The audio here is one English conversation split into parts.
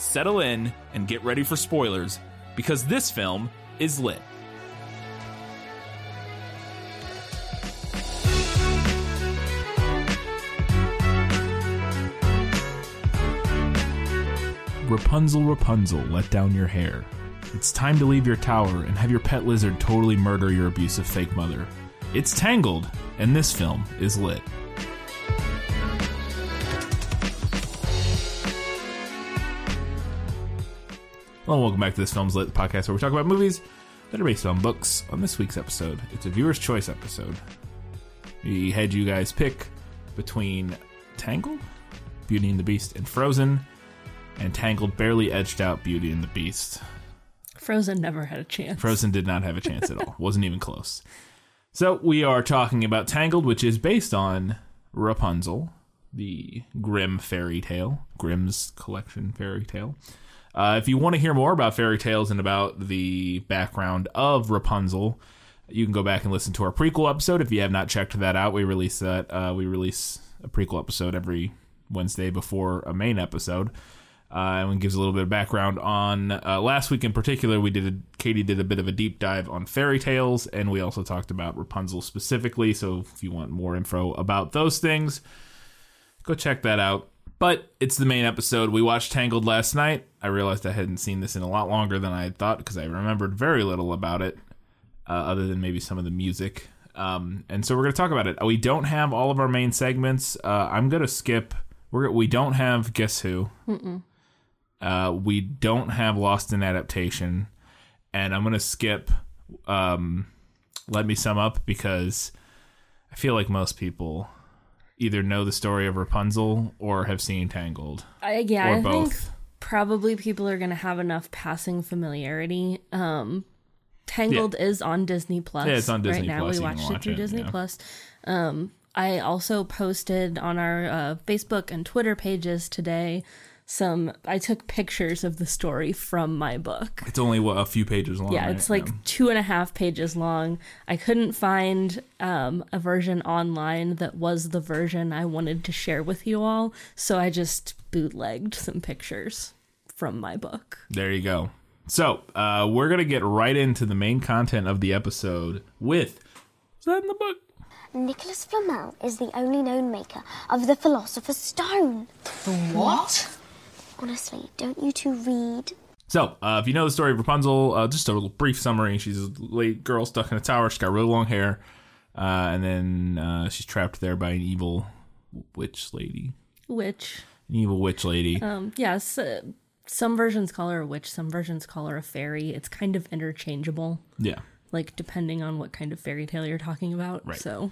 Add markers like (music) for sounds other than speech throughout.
settle in, and get ready for spoilers, because this film is lit. Rapunzel, Rapunzel, let down your hair. It's time to leave your tower and have your pet lizard totally murder your abusive fake mother. It's Tangled, and this film is lit. Hello, and welcome back to this Film's Lit, podcast where we talk about movies that are based on books. On this week's episode, it's a viewer's choice episode. We had you guys pick between Tangled, Beauty and the Beast, and Frozen, and Tangled barely edged out Beauty and the Beast. Frozen never had a chance. Frozen did not have a chance at all. (laughs) Wasn't even close. So we are talking about Tangled, which is based on Rapunzel, the Grimm fairy tale, Grimm's collection fairy tale. Uh, if you want to hear more about fairy tales and about the background of Rapunzel, you can go back and listen to our prequel episode. If you have not checked that out, we release that. Uh, we release a prequel episode every Wednesday before a main episode. Uh, and it gives a little bit of background on uh, last week in particular. We did a, Katie did a bit of a deep dive on fairy tales, and we also talked about Rapunzel specifically. So if you want more info about those things, go check that out. But it's the main episode. We watched Tangled last night. I realized I hadn't seen this in a lot longer than I had thought because I remembered very little about it, uh, other than maybe some of the music. Um, and so we're going to talk about it. We don't have all of our main segments. Uh, I'm going to skip. We're, we don't have Guess Who. Uh, we don't have Lost in Adaptation, and I'm gonna skip. Um, let me sum up because I feel like most people either know the story of Rapunzel or have seen Tangled. I, yeah, or I both. think probably people are going to have enough passing familiarity. Um, Tangled is on Disney Plus. Yeah, it's on Disney right now. Plus. We watched it through it, Disney yeah. Plus. Um, I also posted on our uh, Facebook and Twitter pages today some. I took pictures of the story from my book. It's only what, a few pages long. Yeah, right? it's like two and a half pages long. I couldn't find um, a version online that was the version I wanted to share with you all, so I just bootlegged some pictures from my book. There you go. So uh, we're gonna get right into the main content of the episode with. Is that in the book? Nicholas Flamel is the only known maker of the Philosopher's Stone. What? Honestly, don't you two read? So, uh, if you know the story of Rapunzel, uh, just a little brief summary. She's a late girl stuck in a tower. She's got really long hair, uh, and then uh, she's trapped there by an evil witch lady. Witch. An evil witch lady. um, yes, uh, some versions call her a witch, some versions call her a fairy. It's kind of interchangeable, yeah, like depending on what kind of fairy tale you're talking about. Right. So,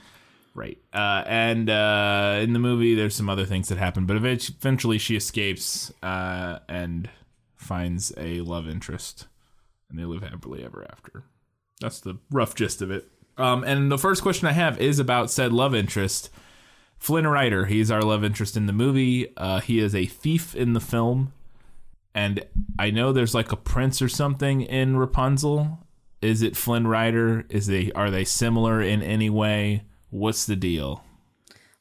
right. Uh, and uh, in the movie, there's some other things that happen, but eventually she escapes uh, and finds a love interest, and they live happily ever after. That's the rough gist of it. Um, and the first question I have is about said love interest. Flynn Rider, he's our love interest in the movie. Uh, he is a thief in the film. And I know there's like a prince or something in Rapunzel. Is it Flynn Rider? Is they are they similar in any way? What's the deal?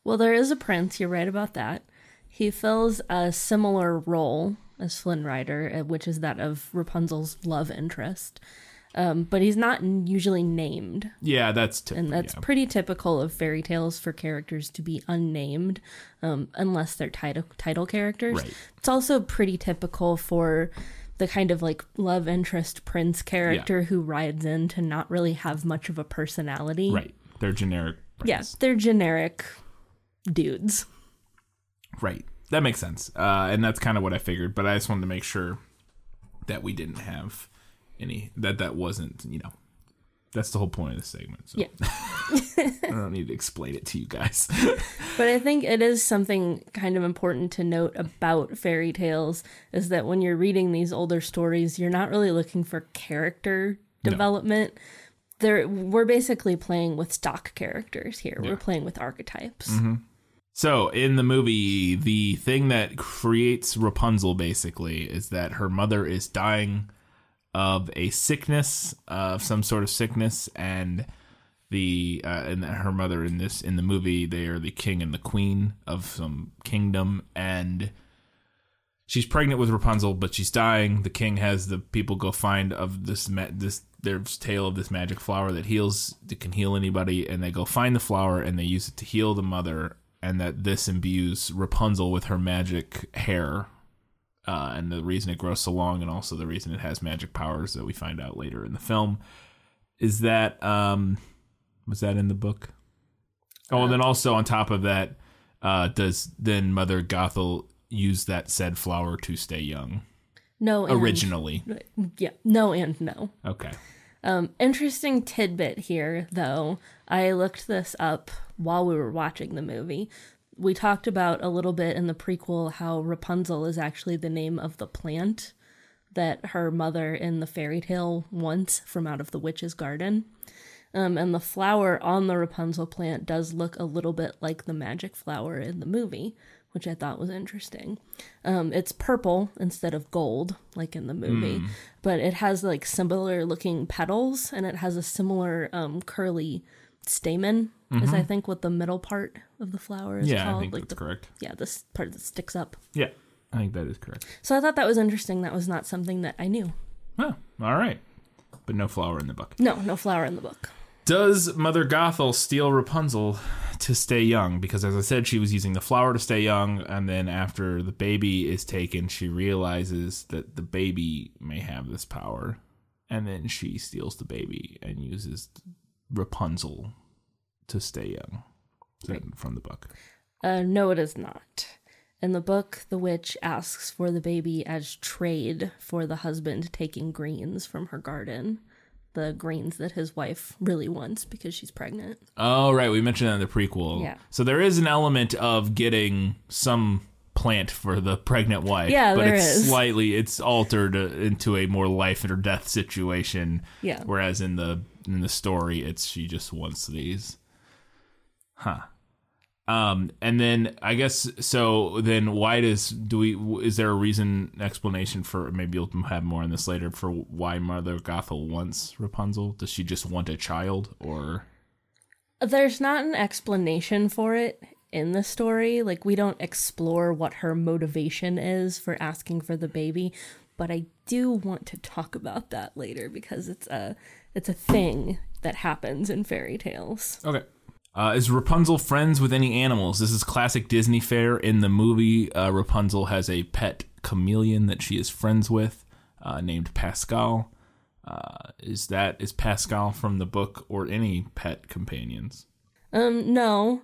well, there is a prince. You're right about that. He fills a similar role as Flynn Rider, uh, which is that of Rapunzel's love interest. Um, but he's not usually named. Yeah, that's typical. and that's yeah. pretty typical of fairy tales for characters to be unnamed um, unless they're title title characters Right. it's also pretty typical for the kind of like love interest prince character who rides in to not really have much of a personality right. They're generic. Yeah they're generic dudes Right. That makes sense. Uh, and that's kind of what I figured, but I just wanted to make sure that we didn't have any that that wasn't, you know, That's the whole point of this segment. So Yeah. (laughs) I don't need to explain it to you guys. (laughs) But I think it is something kind of important to note about fairy tales is that when you're reading these older stories, you're not really looking for character development. There, we're basically playing with stock characters here. We're playing with archetypes. So, in the movie, the thing that creates Rapunzel basically is that her mother is dying of a sickness, of some sort of sickness, and the uh, and her mother in this in the movie they are the king and the queen of some kingdom, and she's pregnant with Rapunzel, but she's dying. The king has the people go find of this this there's tale of this magic flower that heals that can heal anybody, and they go find the flower and they use it to heal the mother, and that this imbues Rapunzel with her magic hair. Uh, and the reason it grows so long, and also the reason it has magic powers that we find out later in the film, is that um, was that in the book? Oh, and then also on top of that, uh, does then Mother Gothel use that said flower to stay young No, and, originally? yeah, no, and no. Okay. Um, interesting tidbit here, though. I looked this up while we were watching the movie. We talked about a little bit in the prequel how Rapunzel is actually the name of the plant that her mother in the fairy tale wants from out of the witch's garden. Um, and the flower on the Rapunzel plant does look a little bit like the magic flower in the movie, which I thought was interesting. Um, it's purple instead of gold, like in the movie, but it has like similar looking petals and it has a similar um, curly stamen, is I think what the middle part of the flower is Yeah, called. I think like that's the, correct. Yeah, this part that sticks up. Yeah, I think that is correct. So I thought that was interesting. That was not something that I knew. Oh, all right. But no flower in the book. No, no flower in the book. Does Mother Gothel steal Rapunzel to stay young? Because as I said, she was using the flower to stay young, and then after the baby is taken, she realizes that the baby may have this power, and then she steals the baby and uses Rapunzel to stay young. That from the book? Uh, no, it is not. In the book, the witch asks for the baby as trade for the husband taking greens from her garden. The greens that his wife really wants because she's pregnant. Oh, right. We mentioned that in the prequel. Yeah. So there is an element of getting some plant for the pregnant wife. Yeah, but there it's is. slightly it's altered into a more life or death situation. Yeah. Whereas in the in the story, it's she just wants these. Huh. Um, and then I guess so. Then why does do we? Is there a reason explanation for? Maybe you'll have more on this later. For why Mother Gothel wants Rapunzel? Does she just want a child, or There's not an explanation for it in the story. Like, we don't explore what her motivation is for asking for the baby. But I do want to talk about that later because it's a it's a thing that happens in fairy tales. Okay. Uh, is Rapunzel friends with any animals? This is classic Disney fare. In the movie, uh, Rapunzel has a pet chameleon that she is friends with, uh, named Pascal. Uh, is that is Pascal from the book or any pet companions? Um, no.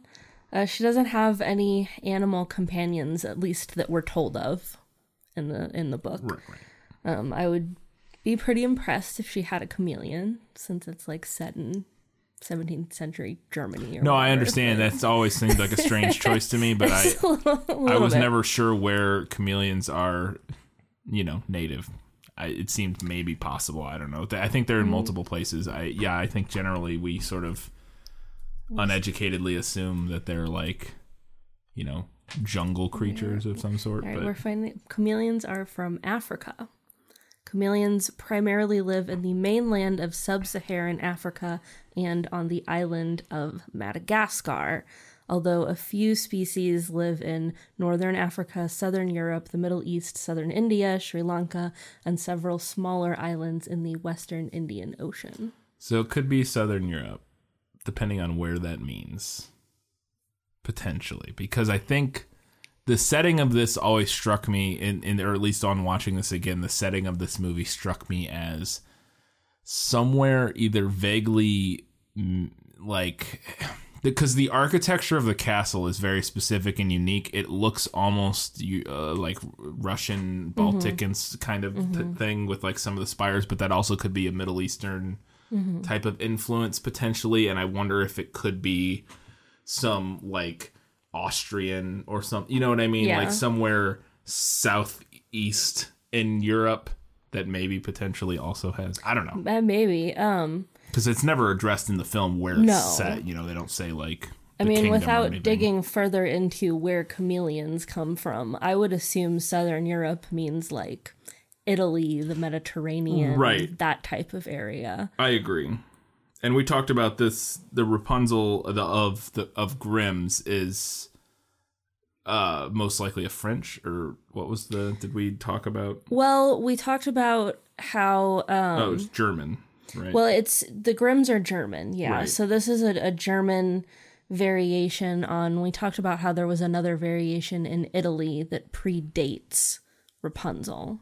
Uh, she doesn't have any animal companions, at least that we're told of in the in the book. Right, right. Um, I would be pretty impressed if she had a chameleon, since it's like set in 17th century Germany. Or No, I understand. That's (laughs) always seemed like a strange choice to me, but I A little- a I little was bit. never sure where chameleons are, you know, native. I, it seemed maybe possible. I don't know. I think they're in hmm. multiple places. I yeah. I think generally we sort of uneducatedly assume that they're like, you know, jungle creatures of some sort. All right, but we're finding chameleons are from Africa. Chameleons primarily live in the mainland of sub Saharan Africa and on the island of Madagascar, although a few species live in northern Africa, southern Europe, the Middle East, southern India, Sri Lanka, and several smaller islands in the western Indian Ocean. so it could be Southern Europe, depending on where that means. Potentially, because I think the setting of this always struck me in, in or at least on watching this again the setting of this movie struck me as somewhere either vaguely mm, like (sighs) because the architecture of the castle is very specific and unique. It looks almost uh, like russian baltic and s- kind of t- thing with like some of the spires but that also could be a middle eastern type of influence potentially, and I wonder if it could be some like Austrian or some, you know what I mean, Yeah. like somewhere southeast in Europe that maybe potentially also has. I don't know Uh, maybe. Um, because it's never addressed in the film where it's No. set. You know, they don't say like. I mean, without digging further into where chameleons come from, I would assume Southern Europe means like Italy, the Mediterranean, Right. that type of area. I agree. And we talked about this. The Rapunzel the, of the of Grimm's is uh most likely a French or what was the? Did we talk about? Well, we talked about how um, oh, it's German, right? Well, it's the Grimms are German, yeah. Right. So this is a, a German variation on. We talked about how there was another variation in Italy that predates Rapunzel,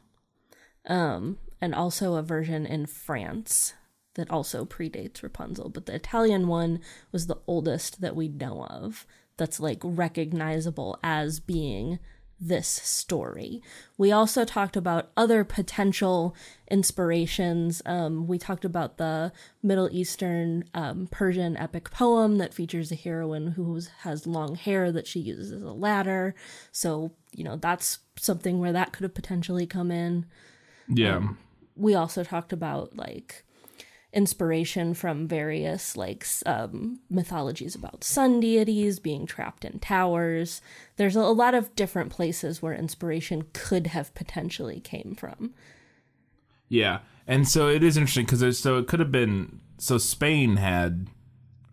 um, and also a version in France that also predates Rapunzel. But the Italian one was the oldest that we know of. That's like recognizable as being this story. We also talked about other potential inspirations. Um, we talked about the Middle Eastern um, Persian epic poem that features a heroine who has long hair that she uses as a ladder. So, you know, that's something where that could have potentially come in. yeah, We also talked about like inspiration from various like um, mythologies about sun deities being trapped in towers. There's a, lot of different places where inspiration could have potentially came from. yeah. And so it is interesting because so it could have been so Spain had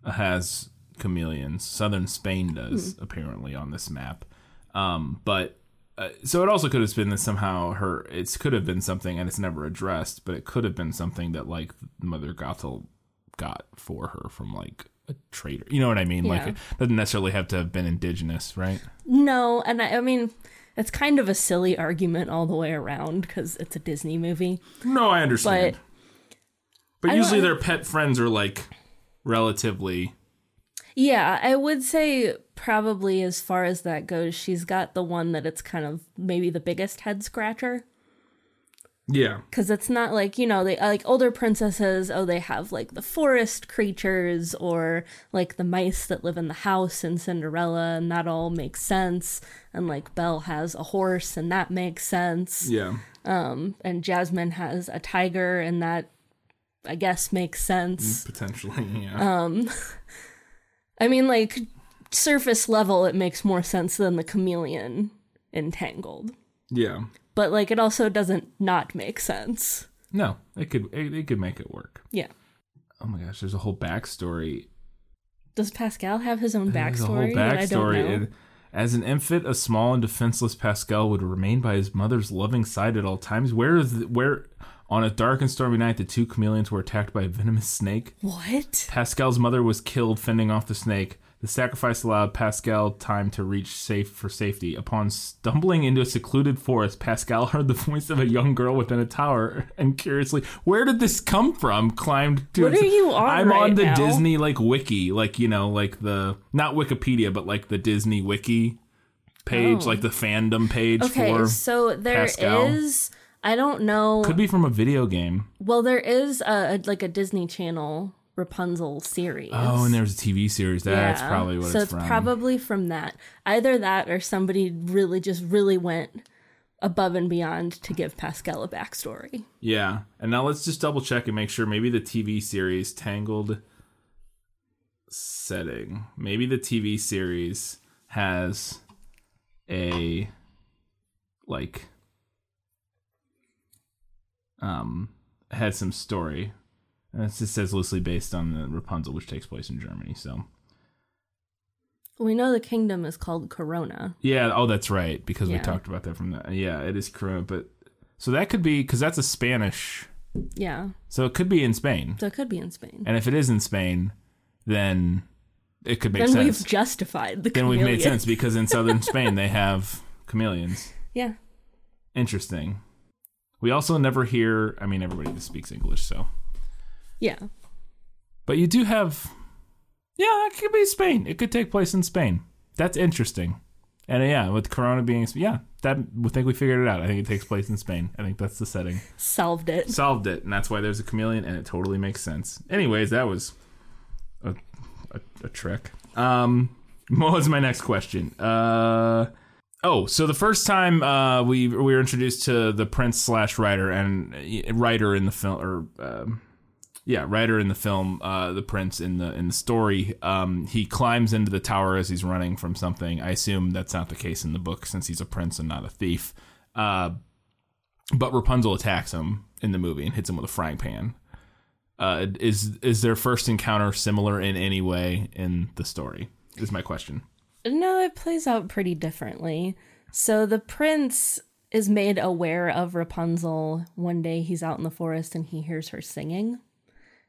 has chameleons. Southern Spain does apparently on this map, um, but. Uh, so it also could have been that somehow her it could have been something and it's never addressed but it could have been something that like mother gothel got for her from like a trader you know what i mean? Like it doesn't necessarily have to have been indigenous right? No, and I, I mean, it's kind of a silly argument all the way around because it's a Disney movie. no i understand. But, I usually their pet friends are like relatively Yeah, I would say probably as far as that goes, she's got the one that it's kind of maybe the biggest head scratcher. yeah. Because it's not like you know they like older princesses oh they have like the forest creatures or like the mice that live in the house in cinderella and that all makes sense. And like belle has a horse and that makes sense. Yeah. Um and jasmine has a tiger and that i guess makes sense. Potentially (laughs) yeah. Um (laughs) i mean like surface level it makes more sense than the chameleon entangled yeah but like it also doesn't not make sense no it could it, it could make it work yeah oh my gosh there's a whole backstory Does Pascal have his own There's a whole backstory? I don't know? And As an infant, a small and defenseless Pascal would remain by his mother's loving side at all times. Where is the, where on a dark and stormy night the two chameleons were attacked by a venomous snake? What? Pascal's mother was killed fending off the snake. The sacrifice allowed Pascal time to reach safe for safety. Upon stumbling into a secluded forest, Pascal heard the voice of a young girl within a tower and curiously, where did this come from? Climbed to What are you on I'm on the now? Disney like wiki, like you know, like the not Wikipedia, but like the Disney wiki page, like oh. the fandom page Oh. Okay, for so there is. Pascal. I don't know. could be from a video game. well, there is a- like a Disney Channel Rapunzel series. Oh, and there's a TV series. That's Yeah. probably what so it's, from. probably from that. Either that or somebody really just really went above and beyond to give Pascal a backstory. Yeah. And now let's just double check and make sure maybe the TV series Tangled setting. Maybe the TV series has a like um had some story. And it just says loosely based on the Rapunzel, which takes place in Germany. So We know the kingdom is called Corona. yeah, oh, that's right because we talked about that from the yeah, it is Corona, but so that could be because that's a Spanish, Yeah, so it could be in Spain. so it could be in Spain. And if it is in Spain, then it could make Then sense. Then we've justified the. then we've made sense because in southern (laughs) Spain they have chameleons. Yeah. Interesting. We also never hear. I mean, everybody speaks English, so. Yeah. But you do have. Yeah, it could be Spain. It could take place in Spain. That's interesting. And yeah, with Corona being yeah, that I think we figured it out. I think it takes place in Spain. I think that's the setting. Solved it. Solved it, and that's why there's a chameleon, and it totally makes sense. Anyways, that was a a, a trick. Um, (laughs) what was my next question? Uh. Oh, so the first time uh, we we were introduced to the prince slash Rider and uh, Rider in the film, or um, yeah, Rider in the film, uh, the prince in the in the story, um, he climbs into the tower as he's running from something. I assume that's not the case in the book since he's a prince and not a thief. Uh, but Rapunzel attacks him in the movie and hits him with a frying pan. Uh, is is their first encounter similar in any way in the story? Is my question. No, it plays out pretty differently. So the prince is made aware of Rapunzel one day he's out in the forest and he hears her singing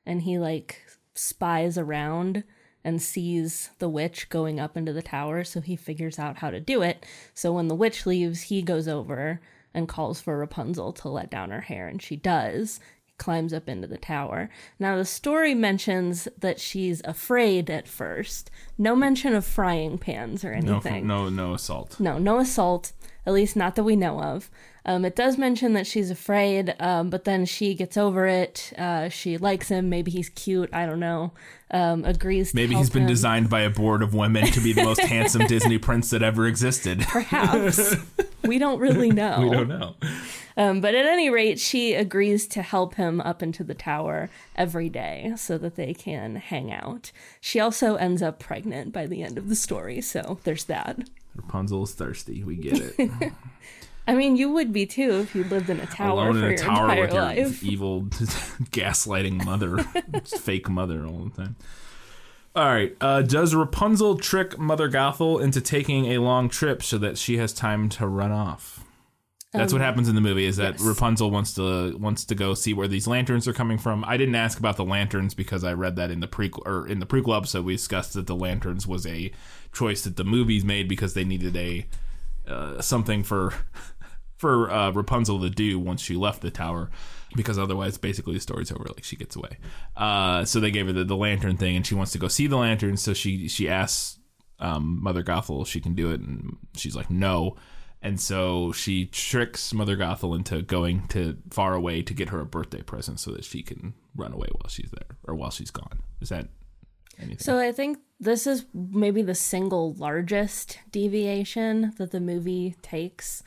and he like spies around and sees the witch going up into the tower so he figures out how to do it. So when the witch leaves, he goes over and calls for Rapunzel to let down her hair and she does He climbs up into the tower. Now, the story mentions that she's afraid at first. No mention of frying pans or anything. No, no, no assault. No, no assault, at least not that we know of. Um, it does mention that she's afraid, um, but then she gets over it. Uh, she likes him. Maybe he's cute. I don't know. Um, agrees. To Maybe he's been him. designed by a board of women to be the most handsome (laughs) Disney prince that ever existed. Perhaps we don't really (laughs) know. We don't know. Um, but at any rate, she agrees to help him up into the tower every day so that they can hang out. She also ends up pregnant by the end of the story, so there's that. Rapunzel is thirsty. We get it. (laughs) I mean, you would be too if you lived in a tower Alone for in a your tower with your life. evil, (laughs) gaslighting mother, (laughs) fake mother all the time. All right. Uh, does Rapunzel trick Mother Gothel into taking a long trip so that she has time to run off? That's what happens in the movie. Is that Um, yes. Rapunzel wants to wants to go see where these lanterns are coming from? I didn't ask about the lanterns because I read that in the prequel or in the prequel episode we discussed that the lanterns was a choice that the movies made because they needed a uh, something for for uh, Rapunzel to do once she left the tower, because otherwise, basically, the story's over. Like she gets away. Uh, so they gave her the, the lantern thing, and she wants to go see the lantern. So she she asks um, Mother Gothel if she can do it, and she's like no. And so she tricks Mother Gothel into going to far away to get her a birthday present, so that she can run away while she's there or while she's gone. Is that anything? So I think this is maybe the single largest deviation that the movie takes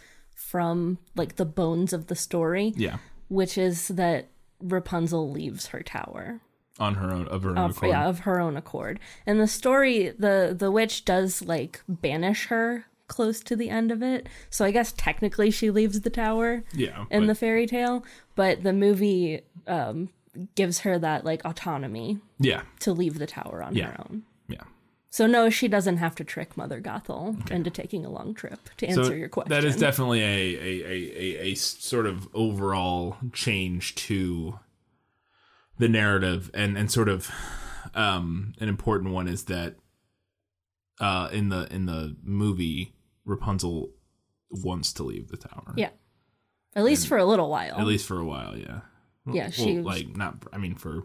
from like the bones of the story, yeah, which is that Rapunzel leaves her tower. on her own of her own of, accord. yeah, of her own accord. And the story, the the witch does like banish her close to the end of it. So I guess technically she leaves the tower Yeah, in but- the fairy tale, but the movie um, gives her that like autonomy yeah, to leave the tower on Yeah. her own. So no, she doesn't have to trick Mother Gothel into taking a long trip to answer your question. That is definitely a, a, a, a, a sort of overall change to the narrative and, and sort of um, an important one is that uh, in the in the movie Rapunzel wants to leave the tower. yeah, at least for a little while. At least for a while, yeah. Yeah, Well, she- like not I mean for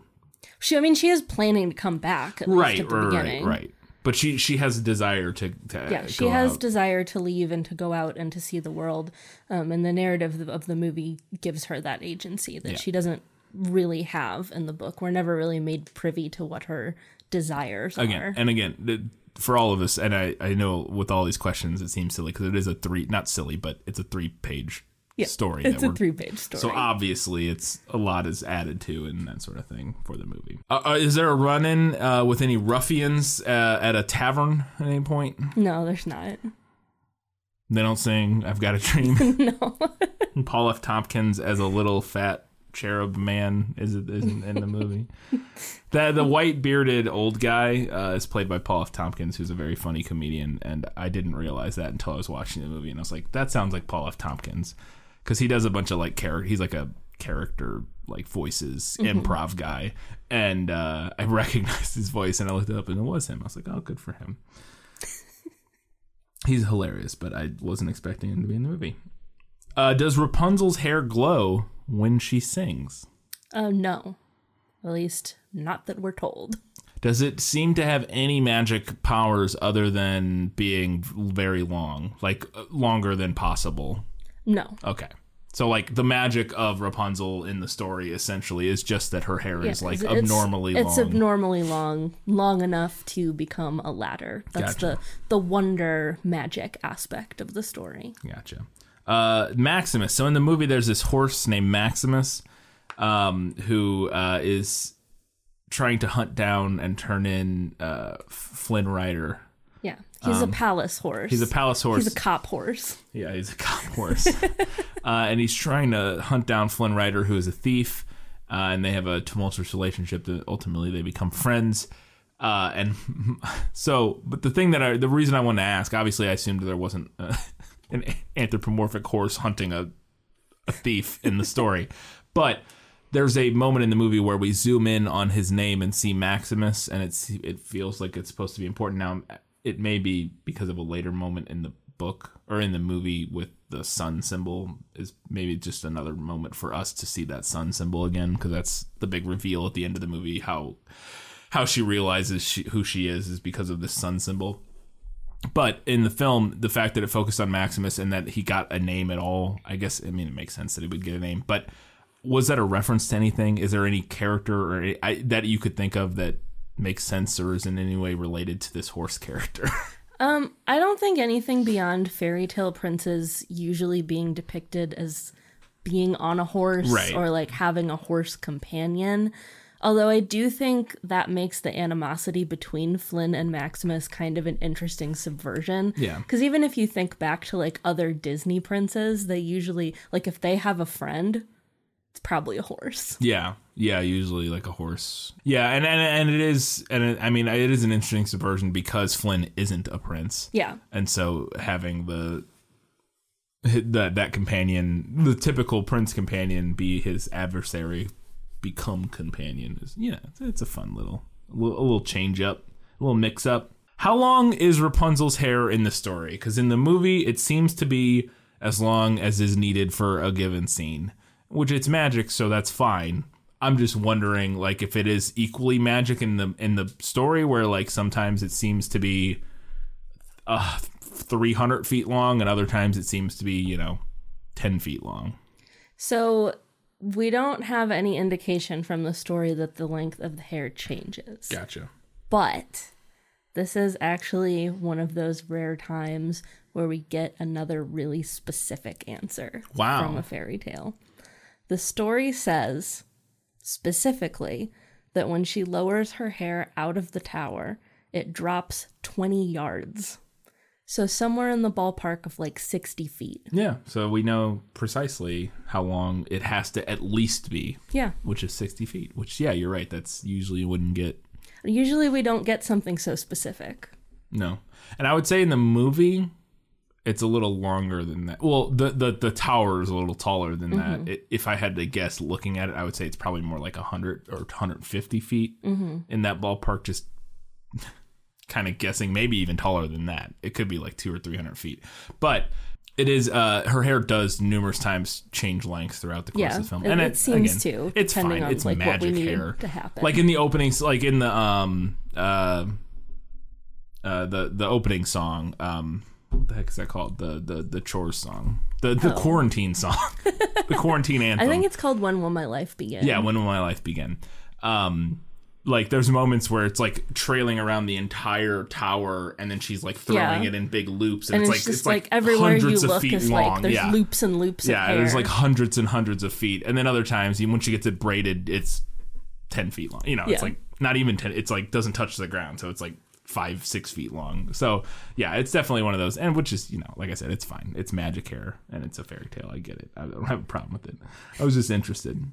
she, I mean, she is planning to come back at right, least at the right, right, right. But she she has a desire to, to yeah she has out. desire to leave and to go out and to see the world um, and the narrative of- of the movie gives her that agency that Yeah. she doesn't really have in the book we're never really made privy to what her desires again are and again th- for all of us and i i know with all these questions it seems silly because it is a three not silly but it's a three page yeah, story it's a three-page story. so obviously it's a lot is added to and that sort of thing for the movie. Uh, uh, is there a run-in uh, with any ruffians uh, at a tavern at any point? No there's not. They don't sing i've got a dream. (laughs) No. (laughs) Paul f. Tompkins as a little fat cherub man is is in, in the movie. (laughs) The the white bearded old guy uh, is played by Paul F. Tompkins, who's a very funny comedian, and I didn't realize that until I was watching the movie, and I was like, that sounds like Paul F. Tompkins, because he does a bunch of like character. He's like a character like voices improv guy, and uh, I (laughs) recognized his voice, and I looked it up, and it was him. I was like, oh, good for him. He's hilarious, but I wasn't expecting him to be in the movie. Uh, does Rapunzel's hair glow when she sings? uh, no at least not that we're told Does it seem to have any magic powers other than being very long, like uh, longer than possible? No. Okay. So like the magic of Rapunzel in the story essentially is just that her hair Yeah, is like it's- abnormally It's long. abnormally long, long enough to become a ladder. That's Gotcha. the the wonder magic aspect of the story. Gotcha. Uh, Maximus. So in the movie, there's this horse named Maximus, um, who uh, is trying to hunt down and turn in uh, Flynn Rider. He's a palace horse. Um, He's a palace horse. He's a cop horse. Yeah, he's a cop horse. (laughs) uh, and he's trying to hunt down Flynn Rider, who is a thief. Uh, and they have a tumultuous relationship that ultimately they become friends. Uh, and (laughs) so, but the thing that I, the reason I wanted to ask, obviously, I assumed there wasn't uh, (laughs) an anthropomorphic horse hunting a, a thief in the story. But there's a moment in the movie where we zoom in on his name and see Maximus, and it's it feels like it's supposed to be important. Now, it may be because of a later moment in the book or in the movie with the sun symbol is maybe just another moment for us to see that sun symbol again because that's the big reveal at the end of the movie how how she realizes she, who she is is because of this sun symbol. But in the film the fact that it focused on maximus and that he got a name at all i guess i mean it makes sense that he would get a name but was that a reference to anything? Is there any character or I, that you could think of that makes sense or is in any way related to this horse character (laughs) Um, I don't think anything beyond fairy tale princes usually being depicted as being on a horse Right. or like having a horse companion. Although I do think that makes the animosity between Flynn and Maximus kind of an interesting subversion. Yeah. Because even if you think back to like other Disney princes, they usually, like, if they have a friend, it's probably a horse. (laughs) Yeah, yeah, usually like a horse. Yeah, and and, and it is, and it, I mean, it is an interesting subversion because Flynn isn't a prince. Yeah. and so having the that that companion, the typical prince companion, be his adversary, become companion is yeah, it's, it's a fun little a little, a little change up, a little mix up. How long is Rapunzel's hair in the story? Because in the movie, it seems to be as long as is needed for a given scene, which it's magic, so that's fine. I'm just wondering, like, if it is equally magic in the in the story, where like sometimes it seems to be uh, 300 feet long, and other times it seems to be, you know, 10 feet long. So we don't have any indication from the story that the length of the hair changes. Gotcha. But this is actually one of those rare times where we get another really specific answer Wow. from a fairy tale. The story says specifically that when she lowers her hair out of the tower, it drops 20 yards. So somewhere in the ballpark of like 60 feet. Yeah, so we know precisely how long it has to at least be, Yeah. which is 60 feet. Which, yeah, you're right. That's usually you wouldn't get. Usually we don't get something so specific. No. And I would say in the movie, it's a little longer than that. Well, the the, the tower is a little taller than that. It, if I had to guess looking at it, I would say it's probably more like 100 or 150 feet in that ballpark, just (laughs) kind of guessing, maybe even taller than that. It could be like two or 300 feet. But it is, uh, her hair does numerous times change length throughout the course Yeah, of the film. and it seems again, to, It's depending fine. on, it's like, what we magic hair. to happen. Like in the openings, like in the, um, uh, uh, the the opening song. Um, what the heck is that called? The the the chores song. The the quarantine song. (laughs) the quarantine anthem. Oh. I think it's called When Will My Life Begin? yeah. When will my life begin? Um, like there's moments where it's like trailing around the entire tower, and then she's like throwing Yeah. it in big loops, and, And it's, it's, like just like, everywhere you hundreds of look feet is long. like there's yeah. loops and loops Yeah, there's like hundreds and hundreds of feet, and then other times, even when she gets it braided, it's ten feet long. You know, it's like not even ten. It's like doesn't touch the ground, so it's like five, six feet long. So yeah, it's definitely one of those, and which is you know, like I said, it's fine. It's magic hair, and it's a fairy tale. I get it. I don't have a problem with it. I was just interested.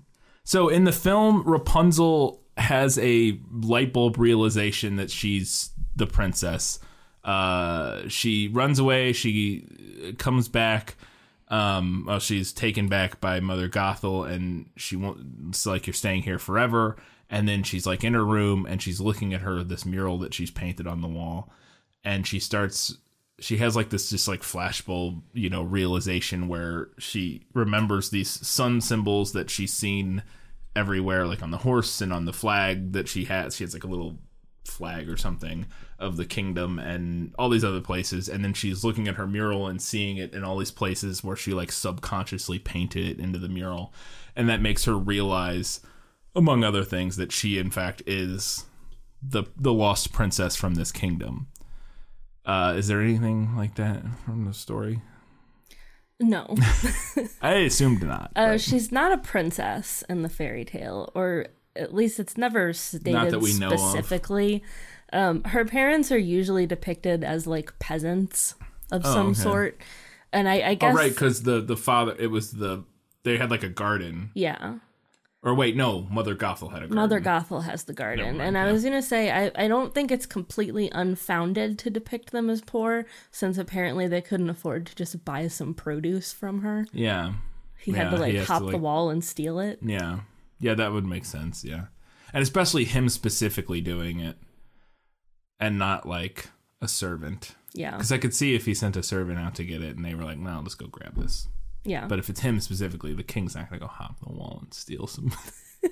So in the film, Rapunzel has a light bulb realization that she's the princess. Uh, she runs away. She comes back. Um, well, she's taken back by Mother Gothel, and she won't. It's like you're staying here forever. And then she's like in her room, and she's looking at her this mural that she's painted on the wall, and she starts. She has like this just like flashbulb, you know, realization where she remembers these sun symbols that she's seen everywhere, like on the horse and on the flag that she has. She has like a little flag or something of the kingdom and all these other places and then she's looking at her mural and seeing it in all these places where she like subconsciously painted it into the mural and that makes her realize among other things that she in fact is the the lost princess from this kingdom uh is there anything like that from the story No. (laughs) i assumed not Uh, she's not a princess in the fairy tale, or at least it's never stated that we know of. specifically. Um, her parents are usually depicted as like peasants of Oh, some okay. sort, and I, I oh guess right because the the father it was the they had like a garden yeah, or wait no mother gothel had a garden Mother Gothel has the garden, mind, and I yeah. was gonna say I, I don't think it's completely unfounded to depict them as poor, since apparently they couldn't afford to just buy some produce from her. yeah He had to like has to, hop the wall and steal it. Yeah. Yeah, that would make sense. Yeah. And especially him specifically doing it and not like a servant. Yeah, Because I could see if he sent a servant out to get it and they were like, no, let's go grab this. Yeah. But if it's him specifically, the king's not going to go hop the wall and steal some. (laughs)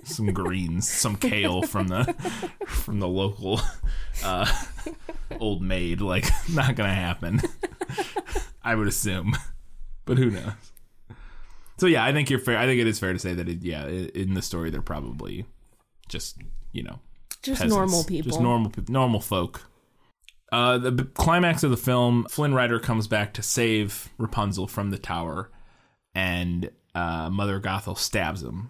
some greens, some kale from the (laughs) from the local (laughs) uh, old maid. Like, not gonna happen. I would assume, but who knows? So yeah, I think you're fair. I think it is fair to say that it, yeah, in the story they're probably just you know just peasants, normal people. just normal normal folk. Uh, the b- climax of the film, Flynn Rider comes back to save Rapunzel from the tower, and uh, Mother Gothel stabs him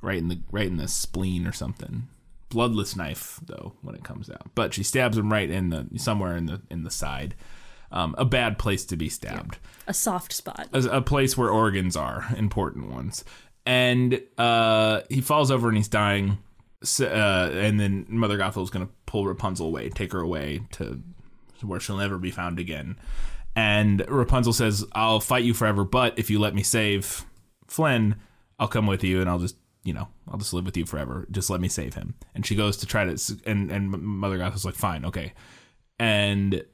right in the right in the spleen or something. Bloodless knife though when it comes out, but she stabs him right in the somewhere in the in the side. Um, a bad place to be stabbed a soft spot. a, a place where organs are important ones and uh he falls over and he's dying S uh, and then mother gothel's gonna pull rapunzel away take her away to where she'll never be found again and rapunzel says i'll fight you forever but if you let me save flynn i'll come with you and i'll just you know i'll just live with you forever. Just let me save him. And she goes to try to and and mother gothel's like fine okay. And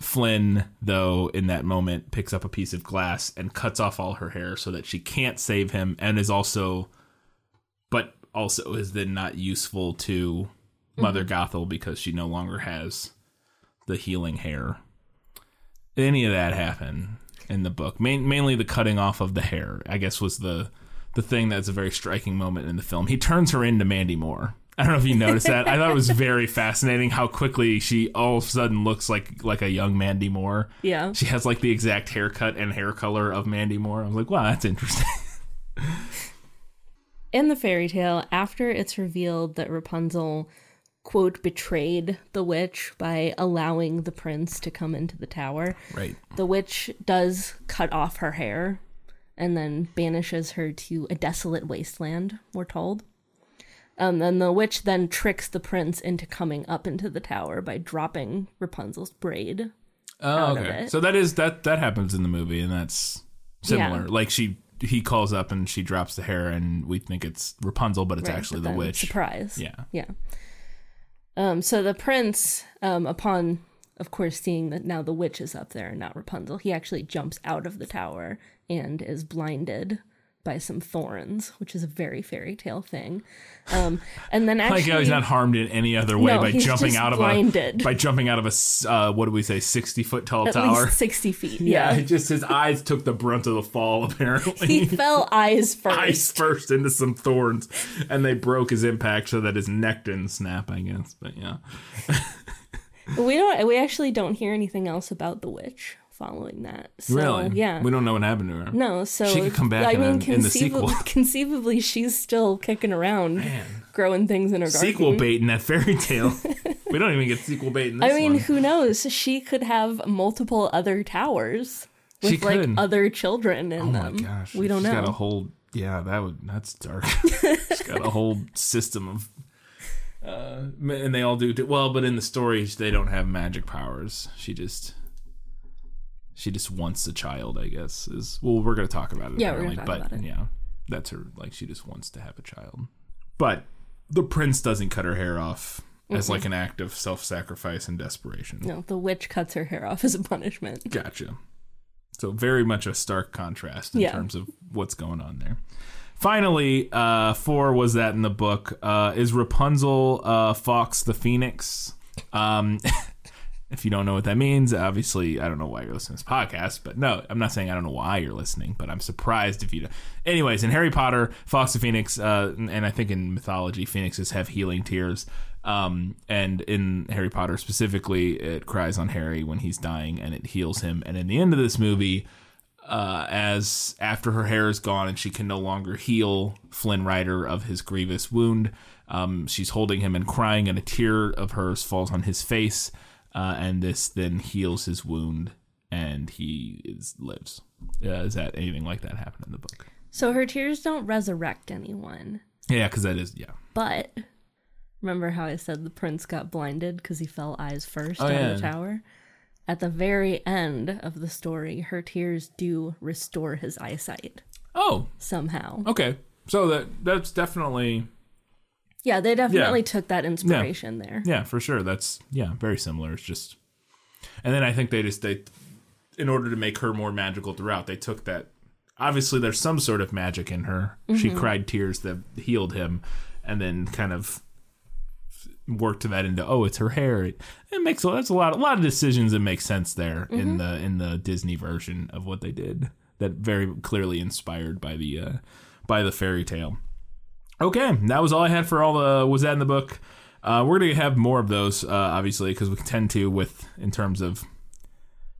Flynn, though, in that moment, picks up a piece of glass and cuts off all her hair so that she can't save him and is also, but also is then not useful to Mother mm-hmm. Gothel because she no longer has the healing hair. Any of that happen in the book? Main, mainly the cutting off of the hair, I guess, was the the thing that's a very striking moment in the film. He turns her into Mandy Moore. I don't know if you noticed that. I thought it was (laughs) very fascinating how quickly she all of a sudden looks like like a young Mandy Moore. Yeah. She has like the exact haircut and hair color of Mandy Moore. I was like, wow, that's interesting. (laughs) In the fairy tale, after it's revealed that Rapunzel, quote, betrayed the witch by allowing the prince to come into the tower, right. the witch does cut off her hair and then banishes her to a desolate wasteland, we're told. Um, and the witch then tricks the prince into coming up into the tower by dropping Rapunzel's braid. Oh, okay. So that is that that happens in the movie, and that's similar. Yeah. Like she he calls up and she drops the hair, and we think it's Rapunzel, but it's Right, actually but the witch. Surprise. Yeah. Yeah. Um, so the prince, um, upon of course seeing that now the witch is up there and not Rapunzel, he actually jumps out of the tower and is blinded by some thorns, which is a very fairy tale thing. Um, and then (laughs) actually, like he's not harmed in any other way No, by jumping out of blinded. a by jumping out of a uh, what do we say sixty foot tall at tower. sixty feet. (laughs) yeah, Yeah, it just his eyes took the brunt of the fall. (laughs) Apparently, he fell eyes first. eyes first into some thorns, and they broke his impact so that his neck didn't snap. I guess, but yeah. We don't. We actually don't hear anything else about the witch following that. So, really? Yeah. We don't know what happened to her. No, so She could come back I mean, in the conceivably, sequel. (laughs) conceivably, she's still kicking around, growing things in her garden. Sequel bait in that fairy tale. we don't even get sequel bait in (laughs) this I mean, one. who knows? She could have multiple other towers with She like could. other children in Oh them. gosh. we don't She's know. got a whole yeah, that would that's dark. (laughs) She's got a whole system of uh and they all do well, but in the stories they don't have magic powers. She just she just wants a child, I guess. Is well, we're gonna talk about it. Yeah, we're gonna talk but about it. yeah, that's her. Like she just wants to have a child. But the prince doesn't cut her hair off as like an act of self-sacrifice and desperation. no, the witch cuts her hair off as a punishment. Gotcha. So very much a stark contrast in Yeah. terms of what's going on there. Finally, uh, four was that in the book uh, is Rapunzel uh, Fawkes the Phoenix. Um, (laughs) if you don't know what that means, obviously, I don't know why you're listening to this podcast, but no, I'm not saying I don't know why you're listening, but I'm surprised if you don't. Anyways, in Harry Potter, Fawkes the Phoenix, uh, and I think in mythology, phoenixes have healing tears. Um, and in Harry Potter specifically, it cries on Harry when he's dying and it heals him. And in the end of this movie, uh, as after her hair is gone and she can no longer heal Flynn Rider of his grievous wound, um, she's holding him and crying, and a tear of hers falls on his face, uh, and this then heals his wound, and he is lives. Uh, is that anything like that happen in the book? So her tears don't resurrect anyone. Yeah, because that is yeah. But remember how I said the prince got blinded because he fell eyes first Oh, on yeah. the tower? At the very end of the story, her tears do restore his eyesight Oh, somehow. okay. So that that's definitely Yeah, they definitely took that inspiration there. Yeah, for sure. That's yeah, very similar. It's just, and then I think they just they, in order to make her more magical throughout, they took that. Obviously, there's some sort of magic in her. She cried tears that healed him, and then kind of worked that into oh, it's her hair. It, it makes a that's a lot a lot of decisions that make sense there in the in the Disney version of what they did. That very clearly inspired by the uh, by the fairy tale. Okay, that was all I had for all the was that in the book. Uh, we're gonna have more of those, uh, obviously, because we tend to with in terms of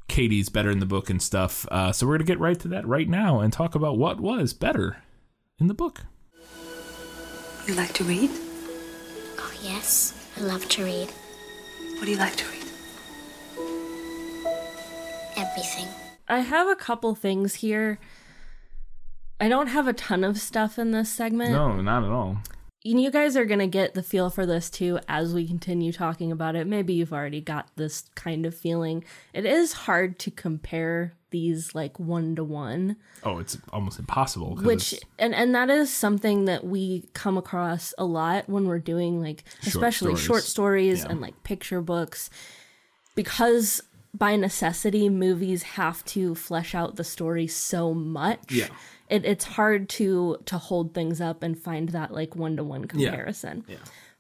Katie's better in the book and stuff. Uh, so we're gonna get right to that right now and talk about what was better in the book. You like to read? Oh, yes. I love to read. What do you like to read? Everything. I have a couple things here. I don't have a ton of stuff in this segment. No, not at all. And you guys are going to get the feel for this too as we continue talking about it. Maybe you've already got this kind of feeling. It is hard to compare these like one to one, Oh, it's almost impossible. which and and that is something that we come across a lot when we're doing like especially stories. short stories Yeah. and like picture books because by necessity movies have to flesh out the story so much. Yeah. It, it's hard to to hold things up and find that like one to one comparison. Yeah.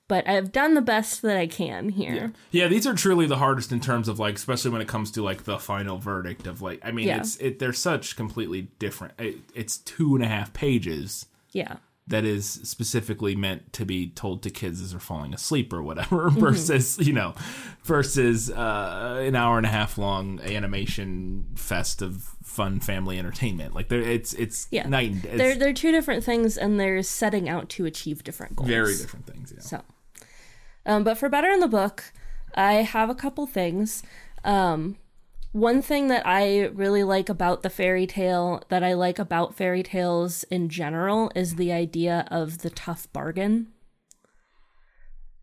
But I've done the best that I can here. Yeah, these are truly the hardest in terms of like, especially when it comes to like the final verdict of like. I mean, Yeah. it's it. They're such completely different. It, it's two and a half pages. Yeah. That is specifically meant to be told to kids as they're falling asleep or whatever (laughs) versus you know versus uh, an hour and a half long animation fest of fun family entertainment like there it's it's Yeah. night and it's They're they're two different things and they're setting out to achieve different goals. very different things yeah. So, um, but for better in the book, I have a couple things. Um, one thing that I really like about the fairy tale, that I like about fairy tales in general, is the idea of the tough bargain.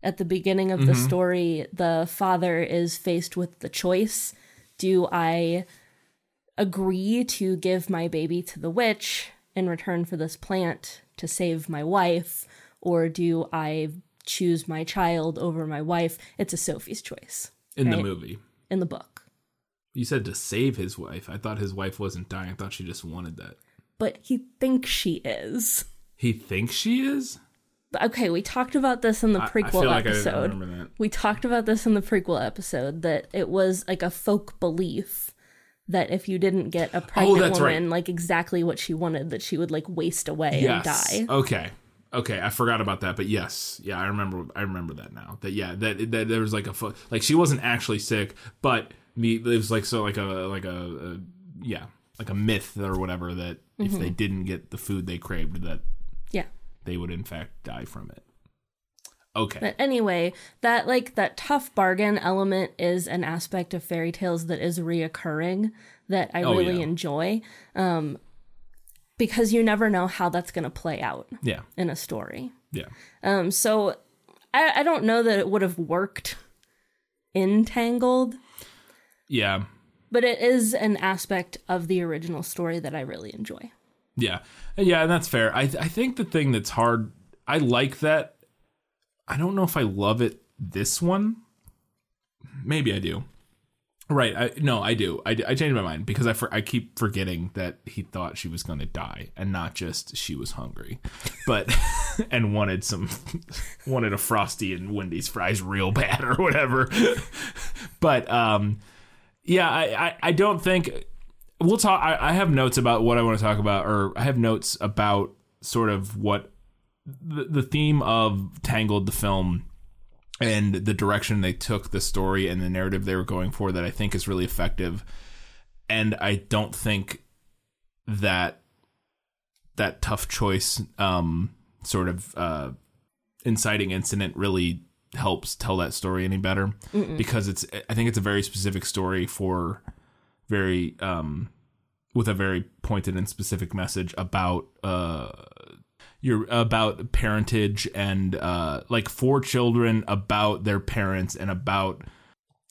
At the beginning of the mm-hmm. story, the father is faced with the choice do I agree to give my baby to the witch in return for this plant to save my wife, or do I choose my child over my wife? It's a Sophie's choice in the movie in the book. You said to save his wife i thought his wife wasn't dying i thought she just wanted that But he thinks she is. he thinks she is Okay, we talked about this in the prequel like episode. We talked about this in the prequel episode that it was like a folk belief that if you didn't get a oh, pregnant Oh, that's right. woman like exactly what she wanted, that she would like waste away and die. Okay. Okay, I forgot about that, but yes, yeah, I remember. I remember that now. That yeah, that, that there was like a fo- like she wasn't actually sick, but me it was like so like a like a, a yeah like a myth or whatever that if Mm-hmm. they didn't get the food they craved that Yeah. they would in fact die from it. Okay. But anyway, that like that tough bargain element is an aspect of fairy tales that is reoccurring that I Oh, really yeah. enjoy. Um because you never know how that's gonna play out yeah. in a story. Yeah. Um so I, I don't know that it would have worked in Tangled, Yeah. but it is an aspect of the original story that I really enjoy. Yeah, yeah, and that's fair. I I think the thing that's hard, I like that. I don't know if I love it. This one, maybe I do. Right. I, no, I do. I, I changed my mind because I, for, I keep forgetting that he thought she was going to die and not just she was hungry, but (laughs) and wanted some wanted a frosty and Wendy's fries real bad or whatever. (laughs) but um, yeah, I, I, I don't think we'll talk. I, I have notes about what I want to talk about, or I have notes about sort of what the, the theme of Tangled, the film, and the direction they took the story and the narrative they were going for that I think is really effective. And I don't think that that tough choice um, sort of uh, inciting incident really helps tell that story any better because it's I think it's a very specific story for very um, with a very pointed and specific message about uh, your about parentage and uh, like for children about their parents and about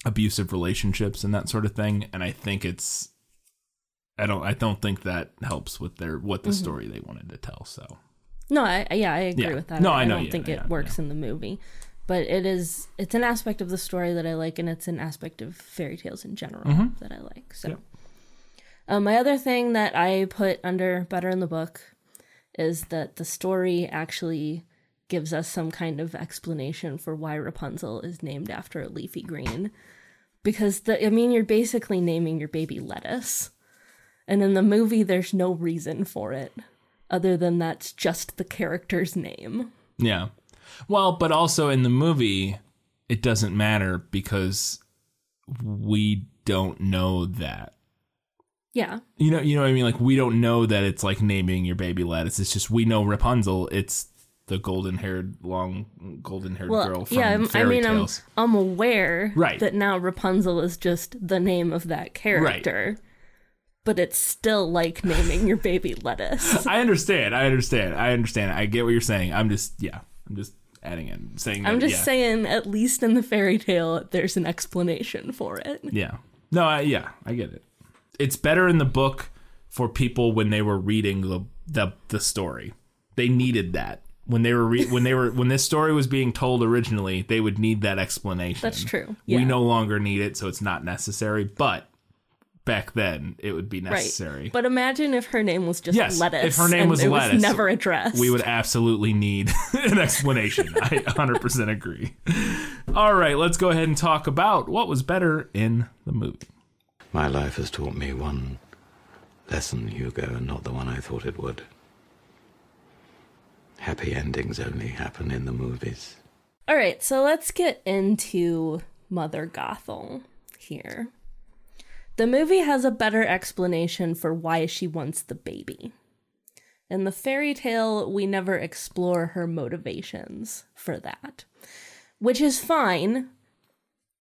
abusive relationships and that sort of thing. And I think it's I don't I don't think that helps with their what the story they wanted to tell. So No, I yeah, I agree Yeah. with that. No, I, I know, don't yeah, think it yeah, works in the movie. But it is it's an aspect of the story that I like and it's an aspect of fairy tales in general Mm-hmm. that I like. So um, my other thing that I put under better in the book is that the story actually gives us some kind of explanation for why Rapunzel is named after a leafy green. Because the I mean you're basically naming your baby lettuce. And in the movie there's no reason for it other than that's just the character's name. Yeah. Well, but also in the movie, it doesn't matter because we don't know that. Yeah. You know, you know what I mean? Like we don't know that it's like naming your baby lettuce. It's just we know Rapunzel. It's the golden-haired, long, golden-haired Well, girl from yeah, I mean, I'm. I'm aware Right. that now Rapunzel is just the name of that character, Right. but it's still like naming your baby lettuce. (laughs) I understand. I understand. I understand. I get what you're saying. I'm just, yeah, I'm just adding in saying. I'm just yeah. saying, at least in the fairy tale, there's an explanation for it. Yeah. No, I, yeah, I get it. It's better in the book for people when they were reading the the, the story. They needed that. When they were re- when they were when this story was being told originally, they would need that explanation. That's true. We no longer need it, so it's not necessary, but back then it would be Right. necessary. But imagine if her name was just Yes, lettuce. if her name and was it lettuce, was never addressed. we would absolutely need (laughs) an explanation. I 100% agree. All right, let's go ahead and talk about what was better in the movie. My life has taught me one lesson, Hugo, and not the one I thought it would. Happy endings only happen in the movies. All right, so let's get into Mother Gothel here. The movie has a better explanation for why she wants the baby. In the fairy tale, we never explore her motivations for that, which is fine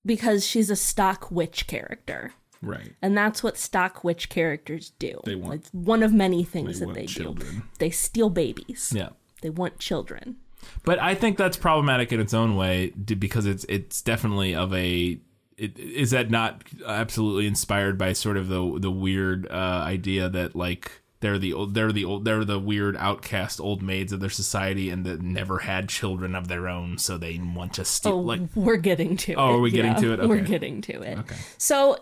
because she's a stock witch character. Right. And that's what stock witch characters do. They want- it's one of many things they that they do. children. They steal babies. Yeah. They want children. But I think that's problematic in its own way because it's it's definitely of a it, is that not absolutely inspired by sort of the the weird uh, idea that like they're the old they're the old they're the weird outcast old maids of their society and that never had children of their own so they want to steal Oh, like we're getting to it. Oh, are we getting to it? We're getting to it. Okay. So,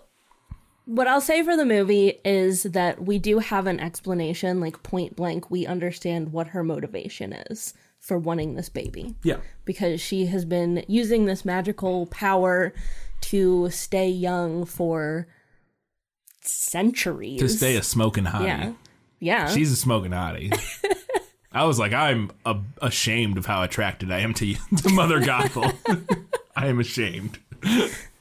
what I'll say for the movie is that we do have an explanation, like point blank, we understand what her motivation is for wanting this baby. yeah Because she has been using this magical power to stay young for centuries. to stay a smoking hottie. Yeah. Yeah. She's a smoking hottie. (laughs) I was like, I'm a- ashamed of how attracted I am to you, (laughs) to Mother Gothel. (laughs) I am ashamed.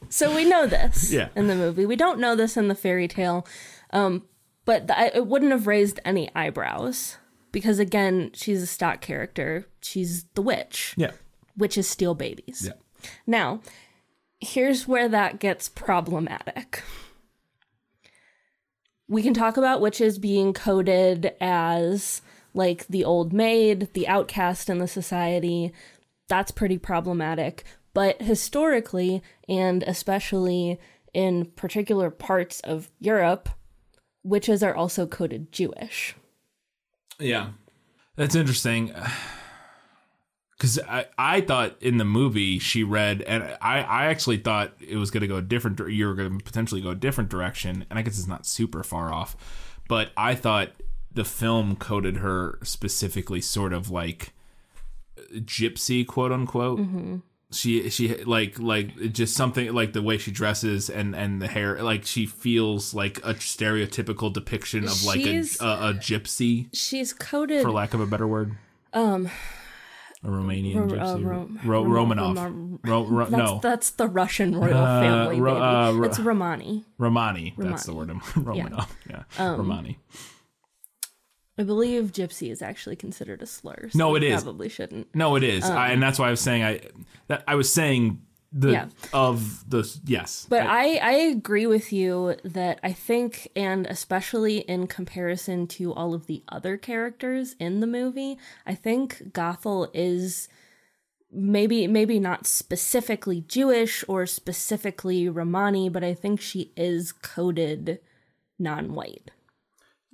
So we know this Yeah. in the movie. We don't know this in the fairy tale, um, but th- it wouldn't have raised any eyebrows because again, she's a stock character. She's the witch. Yeah. Witches steal babies. Yeah. Now, here's where that gets problematic. We can talk about witches being coded as like the old maid, the outcast in the society. That's pretty problematic. But historically, and especially in particular parts of Europe, witches are also coded Jewish. Yeah. That's interesting. Because I, I thought in the movie she read and I, I actually thought it was going to go a different you were going to potentially go a different direction and i guess it's not super far off but i thought the film coded her specifically sort of like gypsy quote unquote she she like like just something like the way she dresses and and the hair like she feels like a stereotypical depiction of like a, a a gypsy. She's coded for lack of a better word. Um a romanian Ro- uh, gypsy Ro- Ro- Ro- romanov Rom- Ro- Ro- that's, no that's the Russian royal Uh, family. Ro- baby. uh, Ro- it's Romani. romani that's the word i'm (laughs) romanov yeah, Um, romani I believe gypsy is actually considered a slur. so No, it is. Probably shouldn't. no it is I, and that's why i was saying i that i was saying the Yeah. of the yes But I- I, I agree with you that I think, and especially in comparison to all of the other characters in the movie, I think Gothel is maybe maybe not specifically Jewish or specifically Romani, but I think she is coded non-white.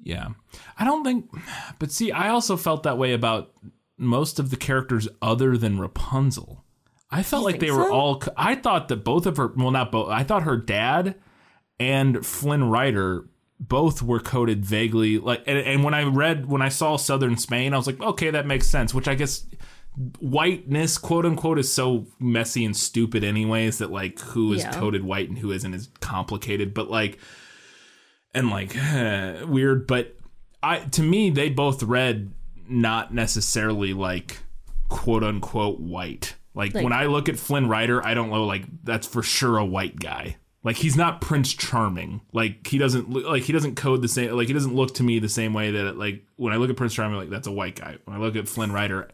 Yeah. I don't think but see, I also felt that way about most of the characters other than Rapunzel. I felt like they think were all I thought that both of her well not both I thought her dad and Flynn Rider both were coded vaguely like and, and when I read when I saw Southern Spain I was like okay that makes sense which I guess whiteness quote unquote is so messy and stupid anyways that like who is Yeah. coded white and who isn't is complicated but like and like (laughs) weird but i to me they both read not necessarily like quote unquote white like, Like- when i look at flynn rider i don't know like that's for sure a white guy. Like he's not prince charming. Like he doesn't like he doesn't code the same like he doesn't look to me the same way that like when i look at prince charming like that's a white guy. When i look at flynn rider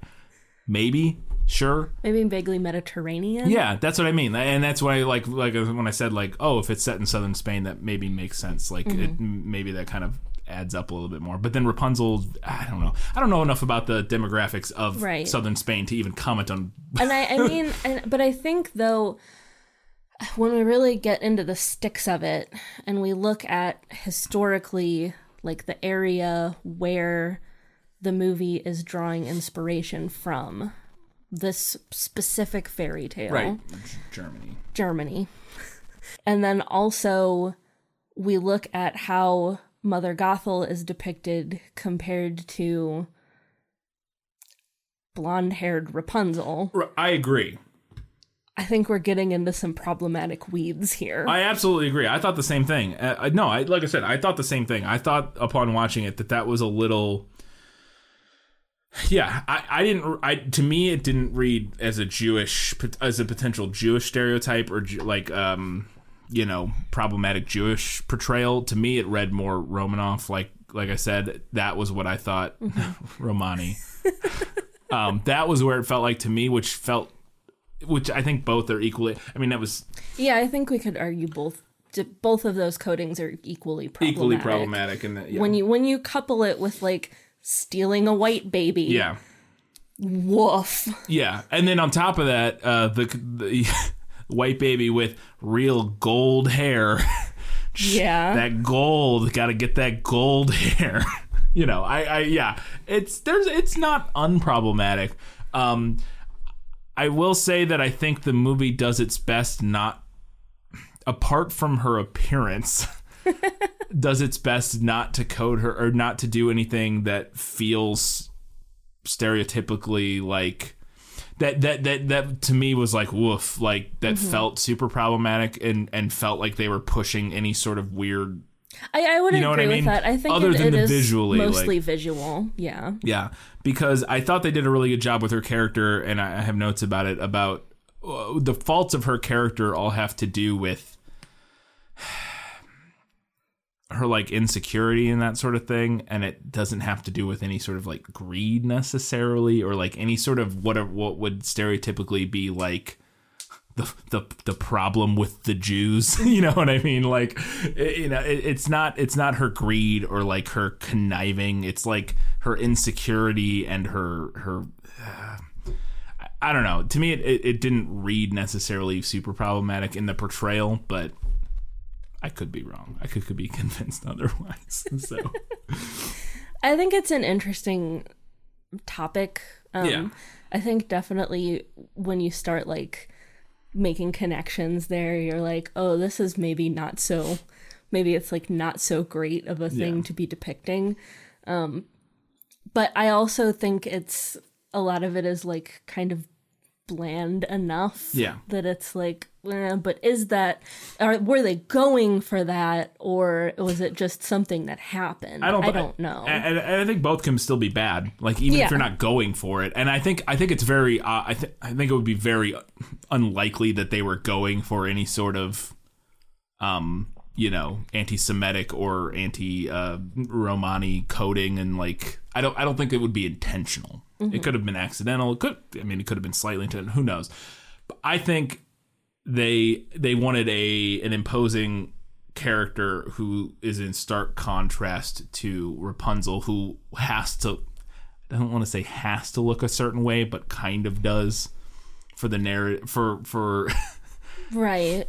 maybe sure. Maybe vaguely Mediterranean. yeah, that's what I mean, and that's why like like when I said like oh if it's set in southern Spain that maybe makes sense. Like Mm-hmm. it, maybe that kind of adds up a little bit more. But then Rapunzel, I don't know, I don't know enough about the demographics of Right. southern Spain to even comment on. (laughs) and I, I mean, and, but I think though, when we really get into the sticks of it, and we look at historically, like the area where the movie is drawing inspiration from, this specific fairy tale, Right. Germany. Germany, (laughs) and then also we look at how Mother Gothel is depicted compared to blonde-haired Rapunzel. I agree. I think we're getting into some problematic weeds here. I absolutely agree. I thought the same thing. Uh, no, I like I said, I thought the same thing. I thought upon watching it that that was a little. Yeah, I, I didn't. I to me, it didn't read as a Jewish as a potential Jewish stereotype or like um, you know, problematic Jewish portrayal. To me, it read more Romanoff. Like like I said, that was what I thought. (laughs) Romani. um, that was where it felt like to me, which felt, which I think both are equally. I mean, that was yeah, I think we could argue both. Both of those coatings are equally problematic. equally problematic that. Yeah. When you when you couple it with like stealing a white baby, yeah. woof. Yeah, and then on top of that, uh, the, the (laughs) white baby with real gold hair. (laughs) Yeah. that gold, got to get that gold (laughs) hair. you know, I, I, yeah, it's there's, it's not unproblematic. Um, I will say that I think the movie does its best not, apart from her appearance. (laughs) does its best not to code her or not to do anything that feels stereotypically like that that that that to me was like woof like that felt super problematic and and felt like they were pushing any sort of weird I, I would You know agree I mean? with that. I think Other it, than it the is visually, mostly like- visual. Yeah. yeah because i thought they did a really good job with her character and i I have notes about it about uh, the faults of her character all have to do with her like insecurity and that sort of thing and it doesn't have to do with any sort of like greed necessarily or like any sort of what what would stereotypically be like the the the problem with the Jews. (laughs) you know what I mean? Like, it- you know, it, it's not it's not her greed or like her conniving. It's like her insecurity and her her. (sighs) uh, I- don't know. To me, it, it, it didn't read necessarily super problematic in the portrayal, but I could be wrong. I could, could be (laughs) convinced otherwise. (laughs) So I think it's an interesting topic Um, Yeah. I think definitely when you start like making connections there, you're like, oh, this is maybe not so, maybe it's like not so great of a thing Yeah. to be depicting. Um, but I also think it's a lot of it is like kind of bland enough Yeah. that it's like but is that or were they going for that or was it just something that happened I don't. i don't know And, and I think both can still be bad. Like even Yeah. if you're not going for it. And I think I think it's very. Uh, I think I think it would be very unlikely that they were going for any sort of, um, you know, anti-Semitic or anti-Romani coding. And like, I don't. I don't think it would be intentional. It could have been accidental. It could. I mean, it could have been slightly intentional. Who knows? But I think they they wanted a an imposing character who is in stark contrast to Rapunzel, who has to I don't want to say has to look a certain way, but kind of does for the narrative for for (laughs) right.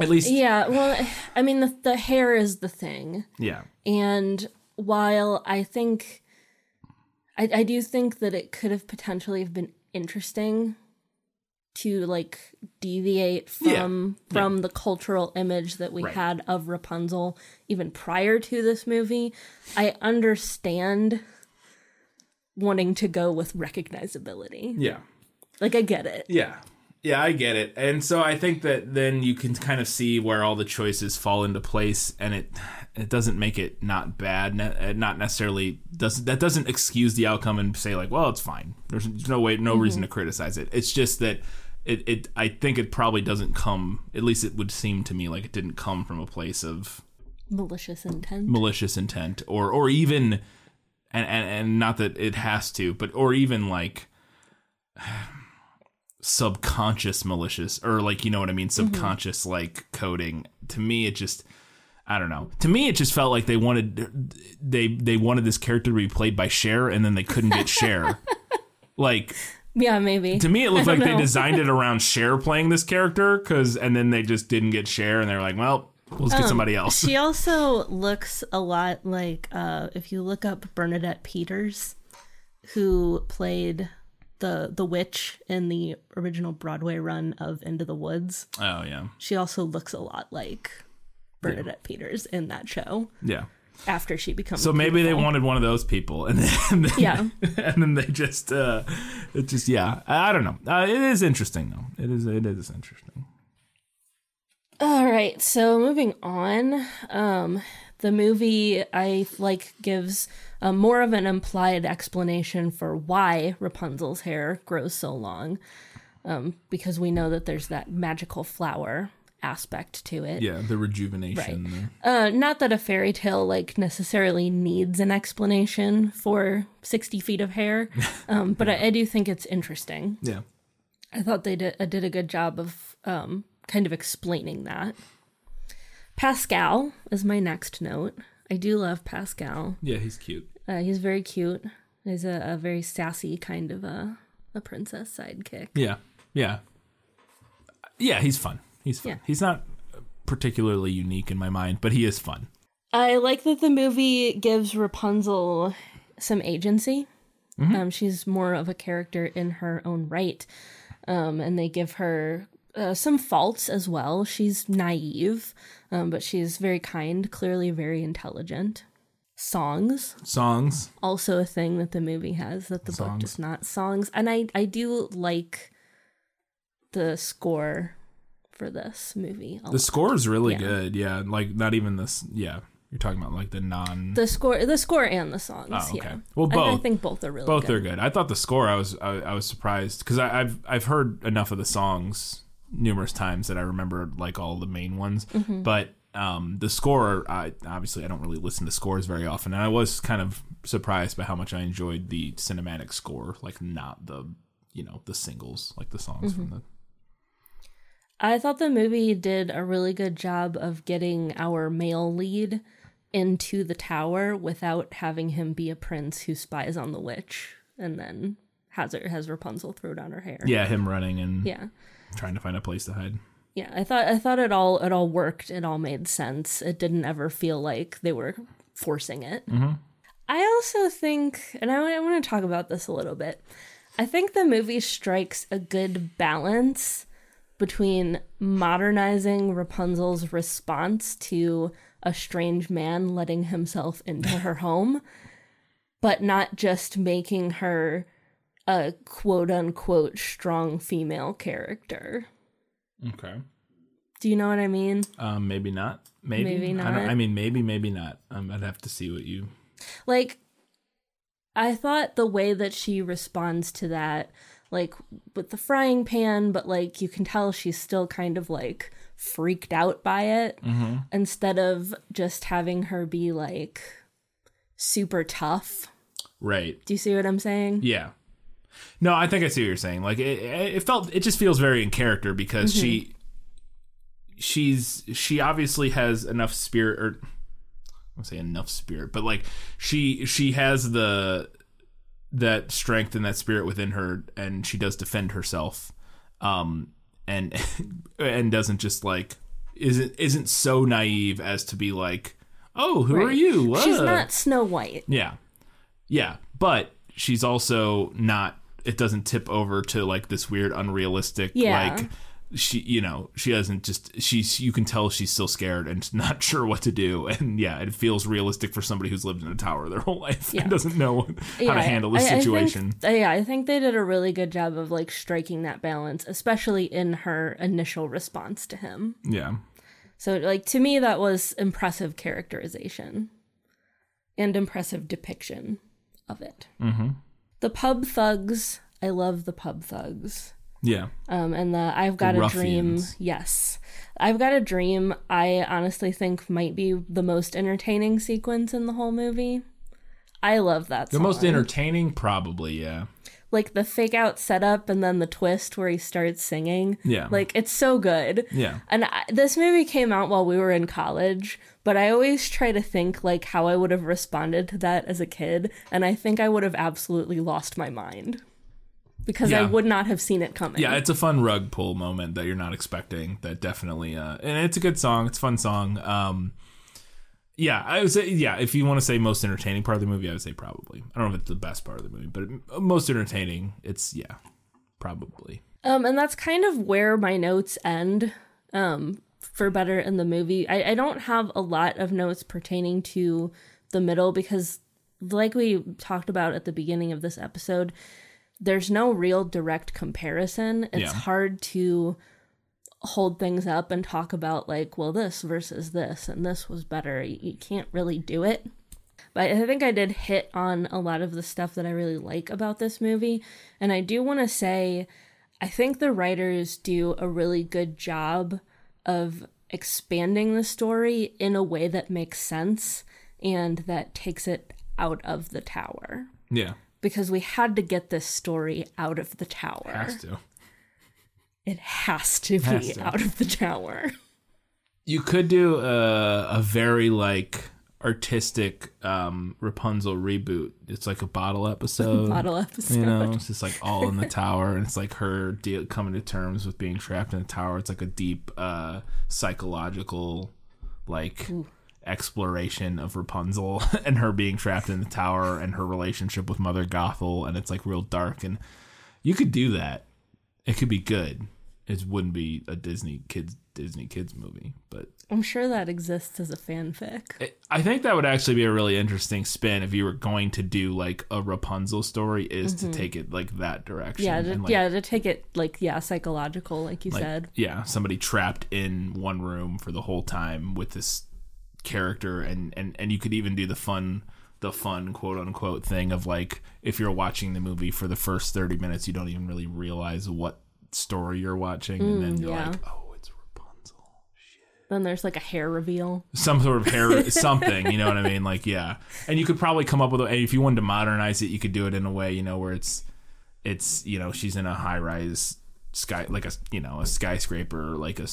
At least yeah well i mean the, the hair is the thing. Yeah. And while i think I, I do think that it could have potentially have been interesting to like deviate Yeah. from from the cultural image that we Right. had of Rapunzel even prior to this movie. I understand wanting to go with recognizability. yeah Like I get it. yeah yeah I get it, and so I think that then you can kind of see where all the choices fall into place, and it it doesn't make it not bad, uh, not necessarily doesn't that doesn't excuse the outcome and say like, well, it's fine. There's, there's no way, no reason to criticize it. It's just that it, it I think it probably doesn't come. At least it would seem to me like it didn't come from a place of Malicious intent. malicious intent or or even and, and and not that it has to but or even like (sighs) subconscious malicious or like you know what i mean mm-hmm. subconscious like coding to me it just i don't know to me it just felt like they wanted they they wanted this character to be played by Cher and then they couldn't get Cher (laughs) like yeah, maybe. to me it looked like they designed it (laughs) around Cher playing this character cuz and then they just didn't get Cher and they were like well let's Um, get somebody else. She (laughs) also looks a lot like uh if you look up Bernadette Peters, who played the the witch in the original Broadway run of Into the Woods. oh yeah. She also looks a lot like Bernadette Peters in that show. Yeah after she becomes So maybe they wanted one of those people, and then, (laughs) and then Yeah. (laughs) and then they just, uh, it just, yeah, I I don't know. Uh, it is interesting though. It is, it is interesting. All right, so moving on, um, the movie I like gives uh, more of an implied explanation for why Rapunzel's hair grows so long, um, because we know that there's that magical flower aspect to it. Yeah, the rejuvenation. there. Uh, not that a fairy tale like necessarily needs an explanation for sixty feet of hair, (laughs) um, but I, I do think it's interesting. Yeah, I thought they did, uh, did a good job of um, kind of explaining that. Pascal is my next note. I do love Pascal. yeah, he's cute. Uh, he's very cute. He's a, a very sassy kind of a, a princess sidekick. Yeah, yeah, yeah. He's fun. He's fun. Yeah. He's not particularly unique in my mind, but he is fun. I like that the movie gives Rapunzel some agency. Um, she's more of a character in her own right. Um, and they give her uh, some faults as well. She's naive, um, but she's very kind, clearly very intelligent. Songs, Songs. also a thing that the movie has that the book does not. Songs. And I, I do like the score for this movie. The score is really Yeah. good. Yeah, like not even this. Yeah, you're talking about like the non. The score, the score, and the songs. Oh, okay. Yeah. Well, I- I, think both are really both good. are good. I thought the score. I was I, I was surprised because I've I've heard enough of the songs numerous times that I remember like all the main ones. Mm-hmm. But um, the score, I obviously I don't really listen to scores very often, and I was kind of surprised by how much I enjoyed the cinematic score, like not the you know the singles, like the songs Mm-hmm. from the. I thought the movie did a really good job of getting our male lead into the tower without having him be a prince who spies on the witch and then has her has Rapunzel throw down her hair. Yeah, him running and Yeah. trying to find a place to hide. Yeah, I thought I thought it all it all worked. It all made sense. It didn't ever feel like they were forcing it. Mm-hmm. I also think, and I, want to talk about this a little bit. I think the movie strikes a good balance between modernizing Rapunzel's response to a strange man letting himself into (laughs) her home, but not just making her a quote unquote strong female character. Okay. Do you know what I mean? Um, maybe not. Maybe. Maybe I, don't, not. I mean, maybe, maybe not. Um, I'd have to see what you. Like, I thought the way that she responds to that, like with the frying pan, but like you can tell she's still kind of like freaked out by it mm-hmm. instead of just having her be like super tough. Right. Do you see what I'm saying? Yeah. No, I think I see what you're saying. Like it, it felt, it just feels very in character because she, mm-hmm. she's, she obviously has enough spirit, or I won't say enough spirit, but like she, she has the that strength and that spirit within her, and she does defend herself, um, and (laughs) and doesn't just like isn't isn't so naive as to be like, oh, who are Right. you? She's not Snow White. Yeah. Yeah. But she's also not it doesn't tip over to like this weird unrealistic Yeah. like she you know, she doesn't just she's you can tell she's still scared and (laughs) not sure what to do. And yeah, it feels realistic for somebody who's lived in a tower their whole (laughs) life Yeah. and doesn't know how to handle this I- I think- situation. yeah, I think they did a really good job of like striking that balance, especially in her initial response to him. yeah. So, like, to me, that was impressive characterization and impressive depiction of it. Mm-hmm. The pub thugs, I love the pub thugs. Yeah. Um, and the I've got a dream. Yes. I've got a dream, I honestly think might be the most entertaining sequence in the whole movie. I love that The song. most entertaining probably, yeah. like the fake out setup and then the twist where he starts singing. Yeah. Like it's so good. Yeah. And I, this movie came out while we were in college, but I always try to think like how I would have responded to that as a kid, and I think I would have absolutely lost my mind. Because I would not have seen it coming. Yeah, it's a fun rug pull moment that you're not expecting. That definitely, uh, and it's a good song. It's a fun song. Um, yeah, I would say, yeah. If you want to say most entertaining part of the movie, I would say probably. I don't know if it's the best part of the movie, but it, most entertaining, it's yeah, probably. Um, and that's kind of where my notes end. Um, for better in the movie, I, I don't have a lot of notes pertaining to the middle because, like we talked about at the beginning of this episode, there's no real direct comparison. It's Yeah. hard to hold things up and talk about like, well, this versus this, and this was better. You, you can't really do it. But I think I did hit on a lot of the stuff that I really like about this movie. And I do want to say, I think the writers do a really good job of expanding the story in a way that makes sense and that takes it out of the tower. Yeah, Because we had to get this story out of the tower. It has to. It has to be Has to. out of the tower. You could do a, a very like artistic um, Rapunzel reboot. It's like a bottle episode. (laughs) Bottle episode. You know, it's just like all in the tower, and it's like her deal, coming to terms with being trapped in the tower. It's like a deep uh, psychological, like exploration of Rapunzel (laughs) and her being trapped in the tower and her relationship with Mother Gothel, and it's like real dark. And you could do that. It could be good. It wouldn't be a Disney kids Disney kids movie, but I'm sure that exists as a fanfic. I think that would actually be a really interesting spin if you were going to do like a Rapunzel story, is to take it like that direction. Mm-hmm. Yeah, to, like, yeah, to take it like yeah, psychological, like you like, said. yeah, somebody trapped in one room for the whole time with this character, and and and you could even do the fun, the fun quote unquote thing of like if you're watching the movie for the first thirty minutes, you don't even really realize what story you're watching, and then you're Mm, yeah. like, oh, it's Rapunzel. Shit. Then there's like a hair reveal. some sort of hair (laughs) something you know what i mean like yeah and you could probably come up with a if you wanted to modernize it you could do it in a way you know where it's it's you know she's in a high rise sky like a you know a skyscraper like a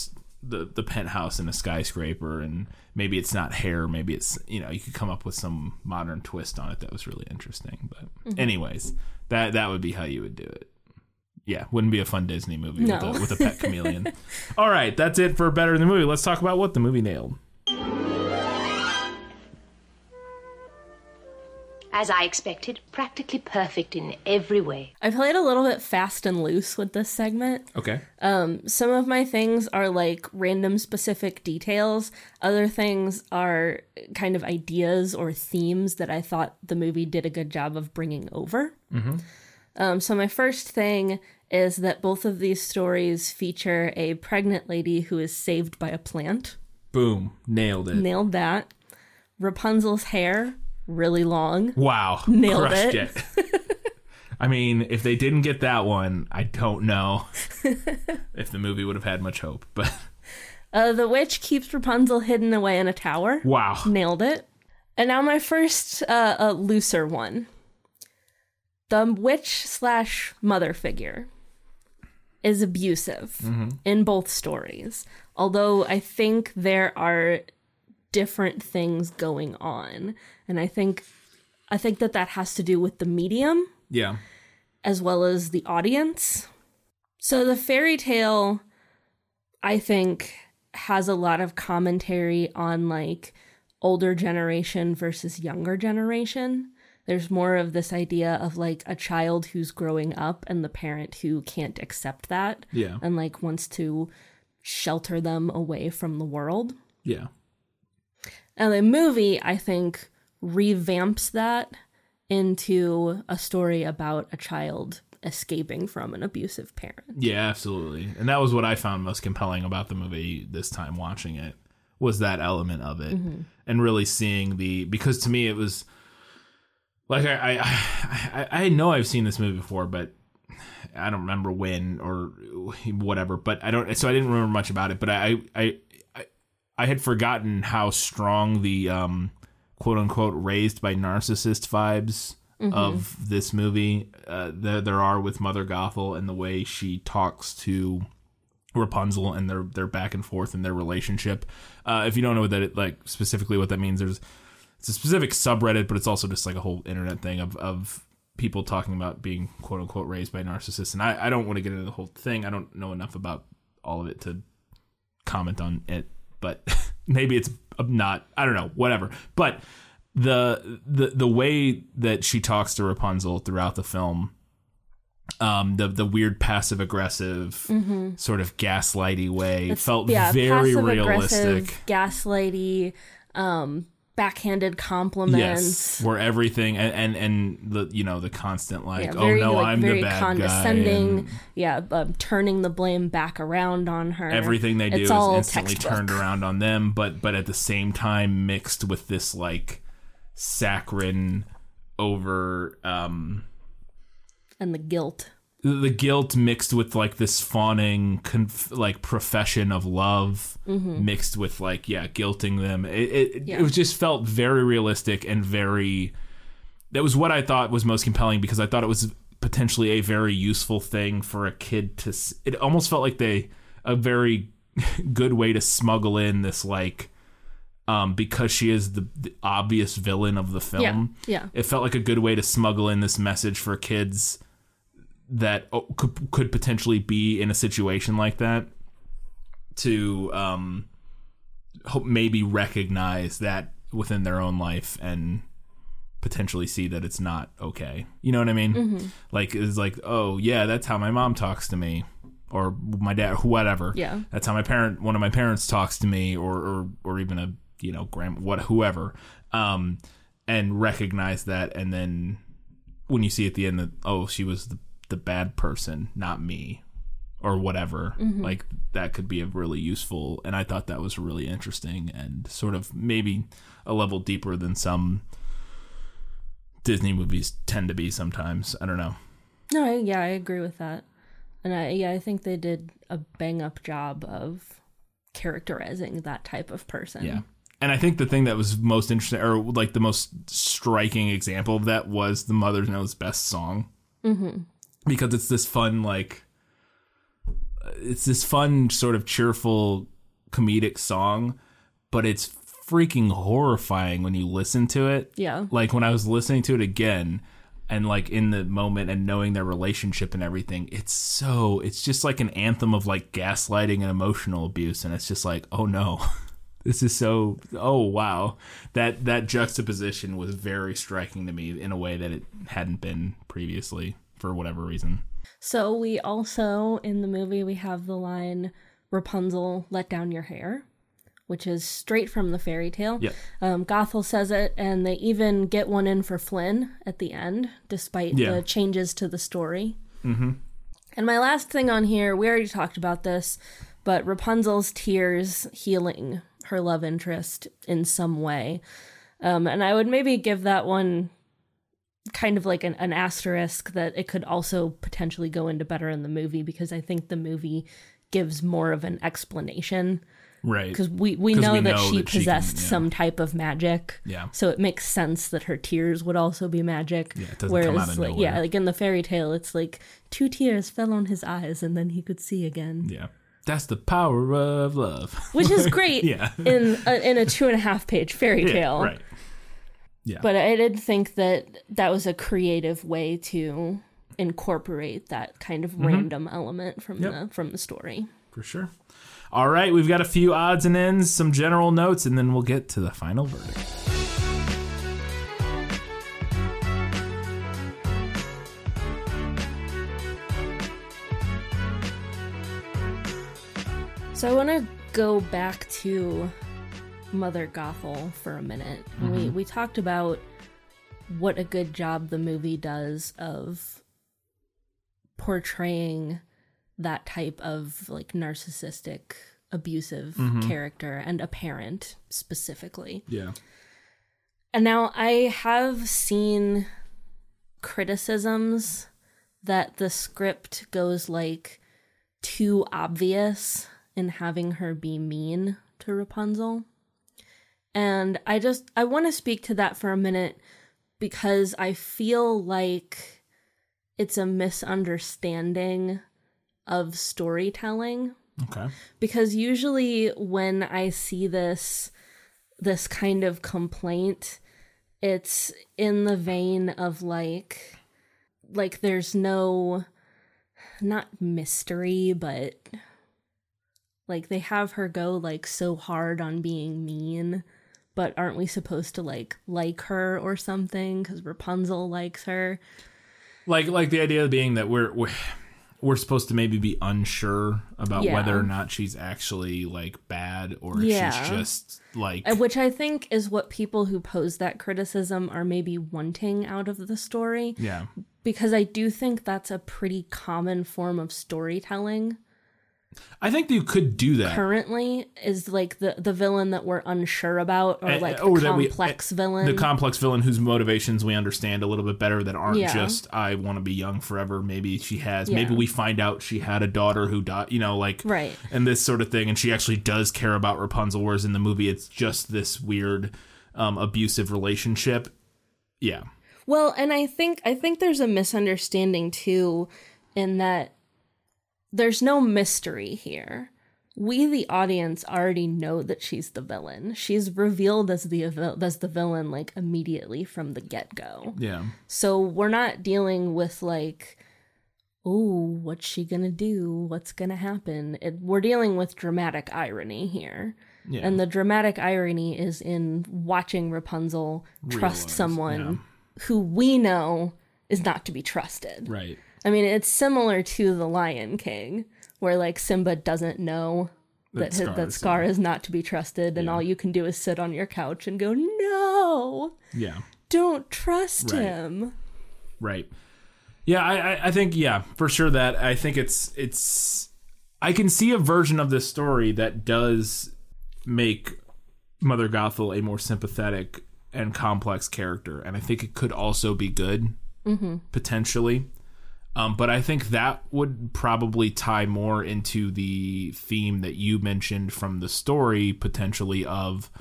the the penthouse in a skyscraper and maybe it's not hair maybe it's you know you could come up with some modern twist on it that was really interesting but mm-hmm. anyways that that would be how you would do it yeah, wouldn't be a fun Disney movie No. with, a, with a pet chameleon. (laughs) All right, that's it for Better than the Movie. Let's talk about what the movie nailed. As I expected, practically perfect in every way. I played a little bit fast and loose with this segment. Okay. Um, Some of my things are like random specific details. Other things are kind of ideas or themes that I thought the movie did a good job of bringing over. Um, so, my first thing is that both of these stories feature a pregnant lady who is saved by a plant. Boom. Nailed it. Nailed that. Rapunzel's hair, really long. Wow. (laughs) Nailed Crushed it. it. I mean, if they didn't get that one, I don't know (laughs) if the movie would have had much hope. But Uh, the witch keeps Rapunzel hidden away in a tower. wow. Nailed it. And now my first uh, uh, looser one. The witch slash mother figure is abusive in both stories. Although I think there are different things going on, and I think I think that that has to do with the medium Yeah. as well as the audience. So the fairy tale, I think, has a lot of commentary on like older generation versus younger generation. There's more of this idea of like a child who's growing up and the parent who can't accept that Yeah. and like wants to shelter them away from the world. Yeah. And the movie, I think, revamps that into a story about a child escaping from an abusive parent. Yeah, absolutely. And that was what I found most compelling about the movie this time watching it was that element of it mm-hmm. and really seeing the because to me it was like I I I, I know I've seen this movie before, but I don't remember when or whatever. But I don't so I didn't remember much about it. But I I I, had forgotten how strong the um quote unquote raised by narcissist vibes of this movie uh, there there are with Mother Gothel and the way she talks to Rapunzel and their their back and forth in their relationship. Uh, if you don't know what that it, like specifically what that means, there's it's a specific subreddit, but it's also just like a whole internet thing of of people talking about being quote unquote raised by narcissists. And I, I don't want to get into the whole thing. I don't know enough about all of it to comment on it, but (laughs) maybe it's not. I don't know. Whatever. But the the the way that she talks to Rapunzel throughout the film um the the weird passive aggressive sort of gaslighty way felt very realistic gaslighty, um, backhanded compliments. yes where everything and, and and the you know the constant like Yeah, oh very, no like, i'm very the bad guy condescending. and Yeah, um, turning the blame back around on her. everything they do It's is instantly textbook. turned around on them but but at the same time mixed with this like saccharine over um and the guilt. The guilt mixed with like this fawning conf- like profession of love mixed with like yeah guilting them it it, Mm-hmm. Yeah. it was just felt very realistic and very that was what i thought was most compelling because i thought it was potentially a very useful thing for a kid to s- it almost felt like they a very (laughs) good way to smuggle in this like um because she is the, the obvious villain of the film Yeah, yeah. it felt like a good way to smuggle in this message for kids that oh, could could potentially be in a situation like that to um hope maybe recognize that within their own life and potentially see that it's not okay. You know what I mean? Mm-hmm. Like it's like, oh yeah, that's how my mom talks to me or my dad whatever. Yeah. That's how my parent one of my parents talks to me or or or even a, you know, grand what whoever. Um and recognize that and then when you see at the end that oh, she was the the bad person, not me or whatever. Like that could be a really useful and I thought that was really interesting and sort of maybe a level deeper than some Disney movies tend to be sometimes. I don't know. No, I, yeah, I agree with that, and I yeah, I think they did a bang up job of characterizing that type of person. Yeah. And I think the thing that was most interesting, or like the most striking example of that, was the Mother Knows Best song. Mm-hmm. Because it's this fun, like, it's this fun, sort of cheerful, comedic song, but it's freaking horrifying when you listen to it. Yeah. Like when I was listening to it again, and like in the moment and knowing their relationship and everything, it's so, it's just like an anthem of like gaslighting and emotional abuse. And it's just like, oh no. (laughs) This is so oh wow. That that juxtaposition was very striking to me in a way that it hadn't been previously for whatever reason. So we also in the movie we have the line Rapunzel let down your hair, which is straight from the fairy tale. Yep. Um, Gothel says it, and they even get one in for Flynn at the end, despite Yeah. the changes to the story. Mm-hmm. And my last thing on here, we already talked about this, but Rapunzel's tears healing her love interest in some way. Um, and I would maybe give that one kind of like an, an asterisk that it could also potentially go into better in the movie because I think the movie gives more of an explanation Right. because we, we know we that know she that she can- possessed yeah. some type of magic. Yeah. So it makes sense that her tears would also be magic. Yeah, Whereas, come out of like, nowhere. yeah, like in the fairy tale, it's like two tears fell on his eyes and then he could see again, Yeah. That's the power of love. which is (laughs) great Yeah. in a, in a two and a half page fairy Yeah, tale. right. Yeah. But I did think that that was a creative way to incorporate that kind of random element from Mm-hmm. Yep. the from the story. For sure. All right, we've got a few odds and ends, some general notes, and then we'll get to the final verdict. So I want to go back to Mother Gothel for a minute. We mm-hmm. we talked about what a good job the movie does of portraying that type of like narcissistic abusive mm-hmm. character and a parent specifically. Yeah. And now I have seen criticisms that the script goes like too obvious in having her be mean to Rapunzel. And I just I want to speak to that for a minute because I feel like it's a misunderstanding of storytelling Okay. because usually when I see this this kind of complaint, it's in the vein of like like there's no not mystery, but like they have her go like so hard on being mean, but aren't we supposed to like like her or something cuz Rapunzel likes her? Like like the idea being that we're we're, we're supposed to maybe be unsure about Yeah. whether or not she's actually like bad or Yeah. she's just like Uh, Which I think is what people who pose that criticism are maybe wanting out of the story. yeah. because I do think that's a pretty common form of storytelling I think you could do that. currently is like the the villain that we're unsure about or Eh, like eh, or the we- complex eh, villain The complex villain whose motivations we understand a little bit better that aren't Yeah. just I want to be young forever. Maybe she has. Yeah. Maybe we find out she had a daughter who died. You know, like Right. and this sort of thing, and she actually does care about Rapunzel. Whereas in the movie, it's just this weird um, abusive relationship. Yeah, Well, and I think I think there's a misunderstanding too in that there's no mystery here. We the audience already know that she's the villain. She's revealed as the as the villain like immediately from the get-go. yeah, So we're not dealing with like, oh, what's she gonna do? What's gonna happen? It, we're dealing with dramatic irony here. yeah. And the dramatic irony is in watching Rapunzel trust Realize, someone who we know is not to be trusted. right. I mean, it's similar to The Lion King, where like Simba doesn't know that That Scar Scar, is- that Scar is not to be trusted, and Yeah. all you can do is sit on your couch and go, "No, Yeah. don't trust Right. him." Right. Yeah, I, I, I think yeah, for sure that I think it's it's I can see a version of this story that does make Mother Gothel a more sympathetic and complex character, and I think it could also be good mm-hmm. potentially. Um, but I think that would probably tie more into the theme that you mentioned from the story, potentially of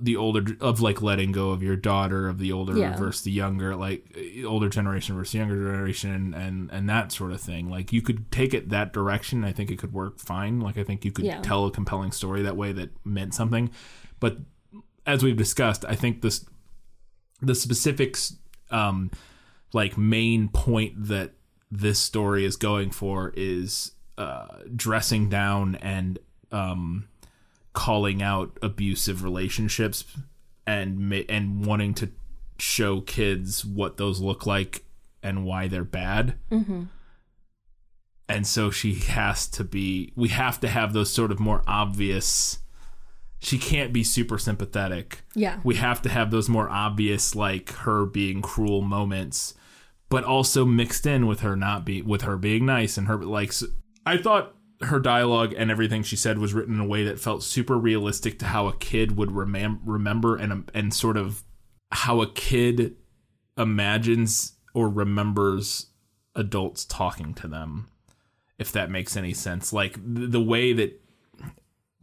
the older of like letting go of your daughter of the older Yeah. versus the younger like older generation versus younger generation and and that sort of thing like you could take it that direction i think it could work fine like i think you could Yeah. tell a compelling story that way that meant something but as we've discussed i think this the specifics um like main point that this story is going for is uh dressing down and um calling out abusive relationships and and wanting to show kids what those look like and why they're bad. Mm-hmm. And so she has to be. We have to have those sort of more obvious. She can't be super sympathetic. Yeah. We have to have those more obvious, like her being cruel moments, but also mixed in with her not be with her being nice and her like. I thought her dialogue and everything she said was written in a way that felt super realistic to how a kid would remem- remember and um, and sort of how a kid imagines or remembers adults talking to them if that makes any sense like th- the way that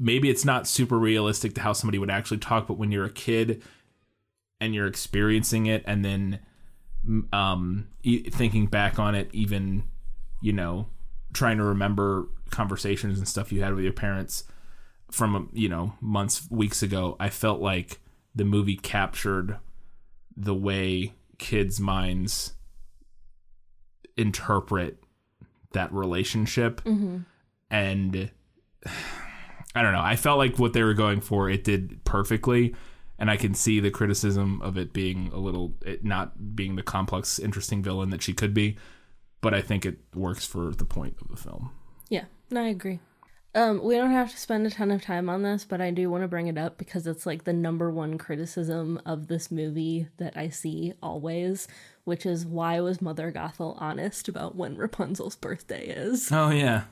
maybe it's not super realistic to how somebody would actually talk but when you're a kid and you're experiencing it and then um e- thinking back on it even you know trying to remember conversations and stuff you had with your parents from you know months weeks ago i felt like the movie captured the way kids minds interpret that relationship. And i don't know i felt like what they were going for it did perfectly and i can see the criticism of it being a little it not being the complex interesting villain that she could be but i think it works for the point of the film Yeah, no, I agree. Um, we don't have to spend a ton of time on this, but I do want to bring it up because it's like the number one criticism of this movie that I see always, which is why was Mother Gothel honest about when Rapunzel's birthday is? oh yeah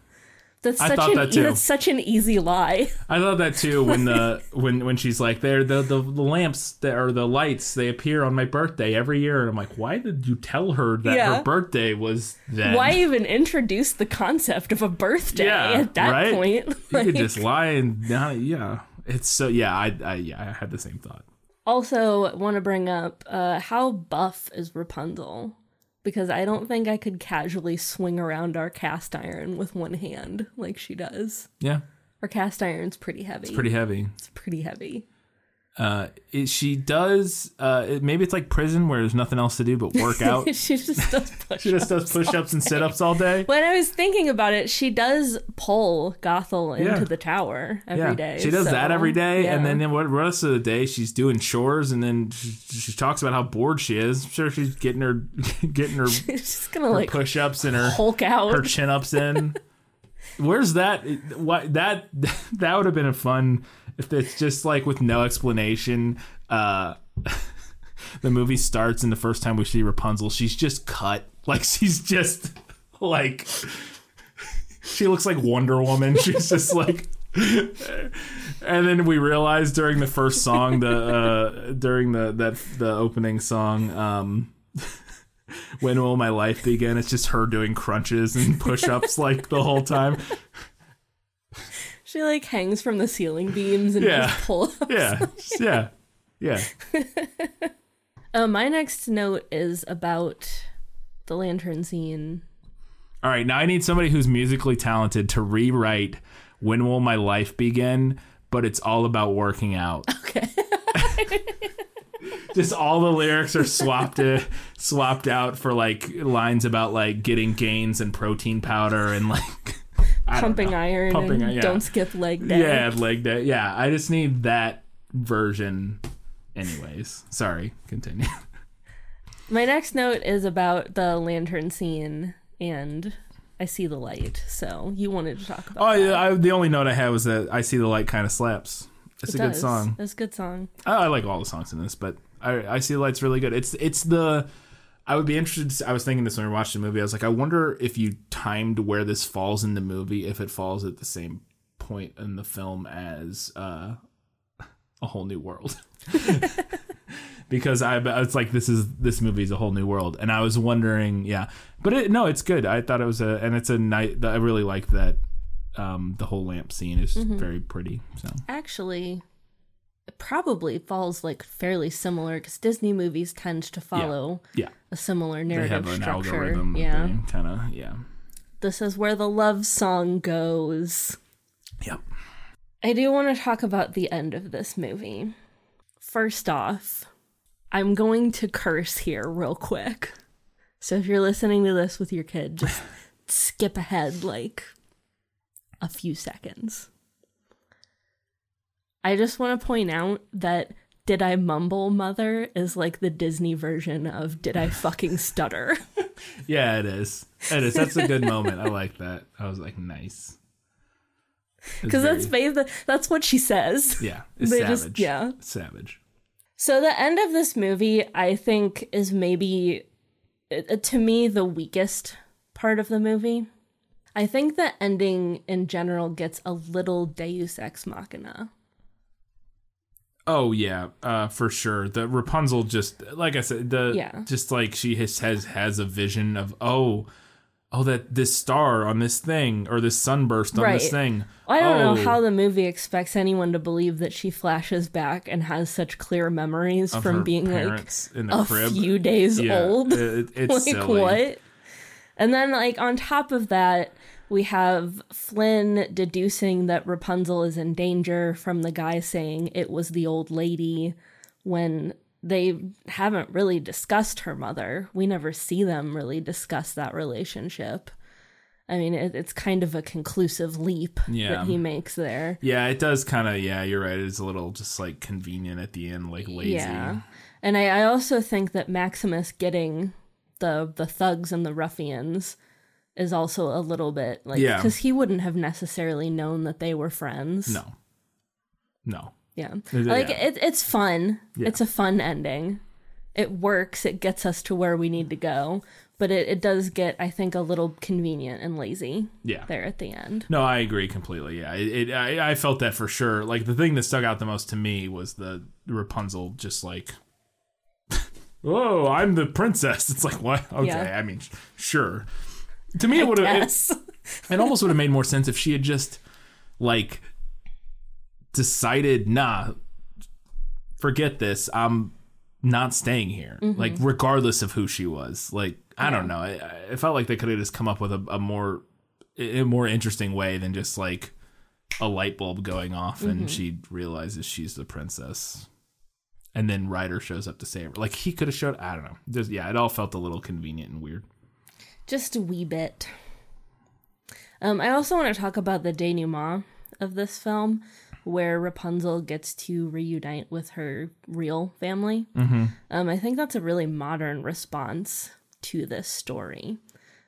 That's I such thought an that too. that's such an easy lie. I love that too when the (laughs) when when she's like there the, the the lamps that or the lights they appear on my birthday every year and I'm like why did you tell her that Yeah. her birthday was then Why even introduce the concept of a birthday yeah at that right? point? you Like- could just lie and not, yeah it's so yeah I, I yeah I had the same thought Also, want to bring up uh, how buff is Rapunzel? Because I don't think I could casually swing around our cast iron with one hand like she does. yeah Our cast iron's pretty heavy. It's pretty heavy It's pretty heavy. Uh it, she does uh it, maybe it's like prison where there's nothing else to do but work out (laughs) she just does push. (laughs) she just does push-ups and sit-ups all day When I was thinking about it, she does pull Gothel into Yeah. the tower every day. She does so, that every day, and yeah. then the rest of the day she's doing chores, and then she, she talks about how bored she is. I'm sure she's getting her (laughs) getting her, she's just gonna her like push-ups and her Hulk out. her chin-ups in. Where's that? What that that would have been a fun it's just like with no explanation. Uh, (laughs) the movie starts, and the first time we see Rapunzel, she's just cut. (laughs) Like she's just like she looks like Wonder Woman. (laughs) She's just like. And then we realized during the first song, the uh, during the that the opening song, um, when will my life begin? It's just her doing crunches and push-ups like the whole time. She like hangs from the ceiling beams and Yeah. just pull up. Yeah, yeah, yeah. (laughs) Uh, my next note is about the lantern scene. All right, now I need somebody who's musically talented to rewrite "When Will My Life Begin," but it's all about working out. Okay. (laughs) Just all the lyrics are swapped uh, swapped out for like lines about like getting gains and protein powder and like Pumping iron Pumping and yeah. don't skip leg day. Yeah, leg day. Yeah, I just need that version. Anyways, sorry. Continue. (laughs) My next note is about the lantern scene and I see the light. So you wanted to talk about Oh, yeah. I, the only note I had was that I see the light kind of slaps. It's It a good song. It's a good song. I, I like all the songs in this, but I, I see the light's really good. It's it's the. I would be interested. I was thinking this when we watched the movie. I was like, I wonder if you timed where this falls in the movie, if it falls at the same point in the film as uh, a whole new world. (laughs) because I, it's like this is this movie is a whole new world, and I was wondering, yeah, but it, no, it's good. I thought it was a, and it's a night. I really like that. Um, the whole lamp scene is very pretty. So Actually, probably falls like fairly similar because Disney movies tend to follow yeah, a similar narrative structure. yeah. kind of yeah. This is where the love song goes. Yep. I do want to talk about the end of this movie. First off, I'm going to curse here real quick. So if you're listening to this with your kid, just (laughs) skip ahead like a few seconds. I just want to point out that Did I Mumble Mother is like the Disney version of Did I Fucking Stutter? (laughs) Yeah, it is. It is. That's a good moment. I like that. I was like, nice. Because that's very- that's what she says. yeah, (laughs) it's they savage. just- yeah. savage. So the end of this movie, I think, is maybe uh, to me the weakest part of the movie. I think the ending in general gets a little Deus ex machina. Oh yeah, uh, for sure. The Rapunzel just like I said, the Yeah. just like she has has has a vision of oh, oh that this star on this thing or this sunburst on this Right. thing. I don't oh, know how the movie expects anyone to believe that she flashes back and has such clear memories of from being like in the a crib. few days Yeah, old. it- it's (laughs) like silly. what? And then like on top of that, we have Flynn deducing that Rapunzel is in danger from the guy saying it was the old lady when they haven't really discussed her mother. We never see them really discuss that relationship. I mean, it, it's kind of a conclusive leap Yeah. that he makes there. Yeah, it does kind of. Yeah, you're right. It's a little just like convenient at the end, like lazy. Yeah. And I, I also think that Maximus getting the the thugs and the ruffians is also a little bit like Yeah. because he wouldn't have necessarily known that they were friends. No. No. Yeah. Yeah. Like it, it's fun. Yeah. It's a fun ending. It works. It gets us to where we need to go. But it, it does get, I think, a little convenient and lazy Yeah. there at the end. No, I agree completely. Yeah, it, it, I, I felt that for sure. Like the thing that stuck out the most to me was the Rapunzel, just like, (laughs) "Oh, I'm the princess." It's like, what? Okay, Yeah. I mean, sure. To me, it would have. It, it almost would have made more sense if she had just like decided, nah, forget this. I'm not staying here. Mm-hmm. Like, regardless of who she was. Like, I don't know. I, I felt like they could have just come up with a, a more a more interesting way than just like a light bulb going off and mm-hmm. she realizes she's the princess. And then Rider shows up to save her. Like he could have showed. I don't know. Just yeah, it all felt a little convenient and weird. Just a wee bit. Um, I also want to talk about the denouement of this film, where Rapunzel gets to reunite with her real family. Mm-hmm. Um, I think that's a really modern response to this story.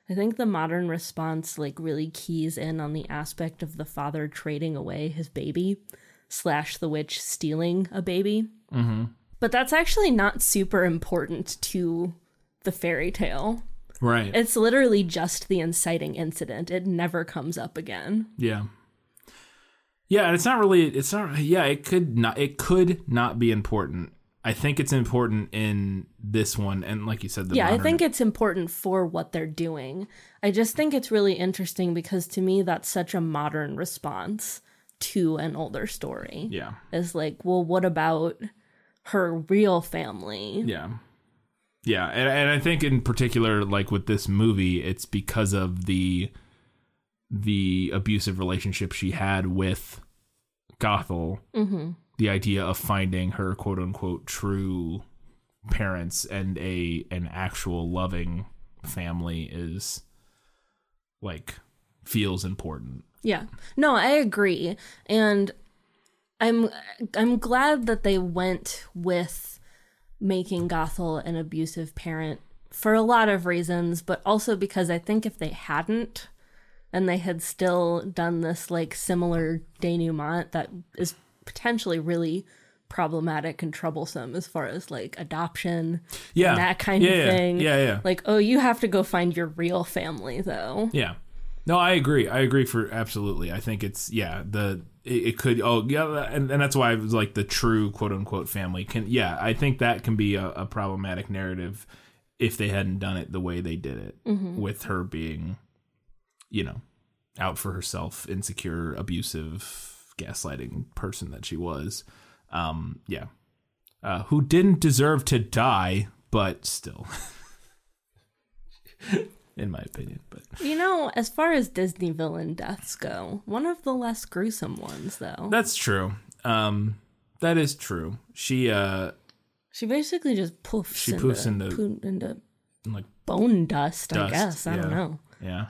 I think the modern response like really keys in on the aspect of the father trading away his baby slash the witch stealing a baby. Mm-hmm. But that's actually not super important to the fairy tale. Right. It's literally just the inciting incident. It never comes up again. Yeah. Yeah, and it's not really it's not yeah, it could not it could not be important. I think it's important in this one and like you said the yeah, I think it's important for what they're doing. I just think it's really interesting because to me that's such a modern response to an older story. Yeah. Is like, well, what about her real family? Yeah. Yeah, and, and I think in particular like with this movie it's because of the the abusive relationship she had with Gothel. Mm-hmm. The idea of finding her quote unquote true parents and a an actual loving family is like feels important. Yeah. No, I agree. And I'm I'm glad that they went with making Gothel an abusive parent for a lot of reasons, but also because I think if they hadn't and they had still done this like similar denouement that is potentially really problematic and troublesome as far as like adoption Yeah. and that kind Yeah, of yeah. thing. Yeah, yeah. Like, oh, you have to go find your real family though. Yeah. No, I agree. I agree for absolutely. I think it's yeah, the it, it could oh yeah and, and that's why I was like the true quote unquote family can yeah, I think that can be a, a problematic narrative if they hadn't done it the way they did it with her being you know, out for herself, insecure, abusive, gaslighting person that she was. Um yeah. Uh who didn't deserve to die, but still (laughs) in my opinion, but You know, as far as Disney villain deaths go, one of the less gruesome ones, though. That's true. Um, that is true. She uh, she basically just poofs. She poofs into- poo- into like bone dust. I guess I don't know. yeah,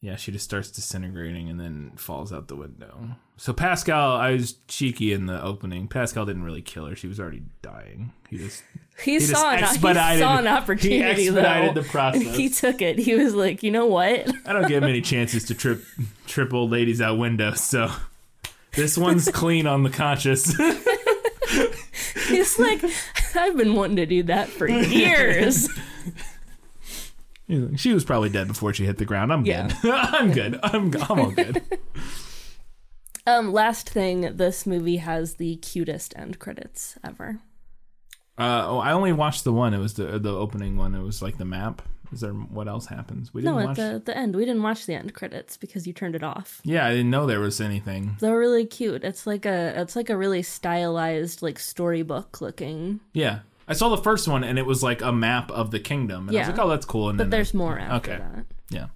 yeah, she just starts disintegrating and then falls out the window. So Pascal, I was cheeky in the opening. Pascal didn't really kill her; she was already dying. He just He, just saw, an, he saw an opportunity. he expedited though, the process. and he took it. He was like, you know what? I don't get many chances to trip trip old ladies out windows, so this one's clean on the conscious. (laughs) He's like, I've been wanting to do that for years. (laughs) she was probably dead before she hit the ground. I'm Yeah. good. (laughs) I'm good. I'm I'm all good. um, last thing, this movie has the cutest end credits ever. Uh, oh, I only watched the one. It was the the opening one. It was like the map. Is there what else happens? We didn't No, at watch. the the end, we didn't watch the end credits because you turned it off. Yeah, I didn't know there was anything. They're really cute. It's like a it's like a really stylized like storybook looking. Yeah, I saw the first one and it was like a map of the kingdom, and I was like, oh, that's cool. And But then there's more after Okay. that. Yeah.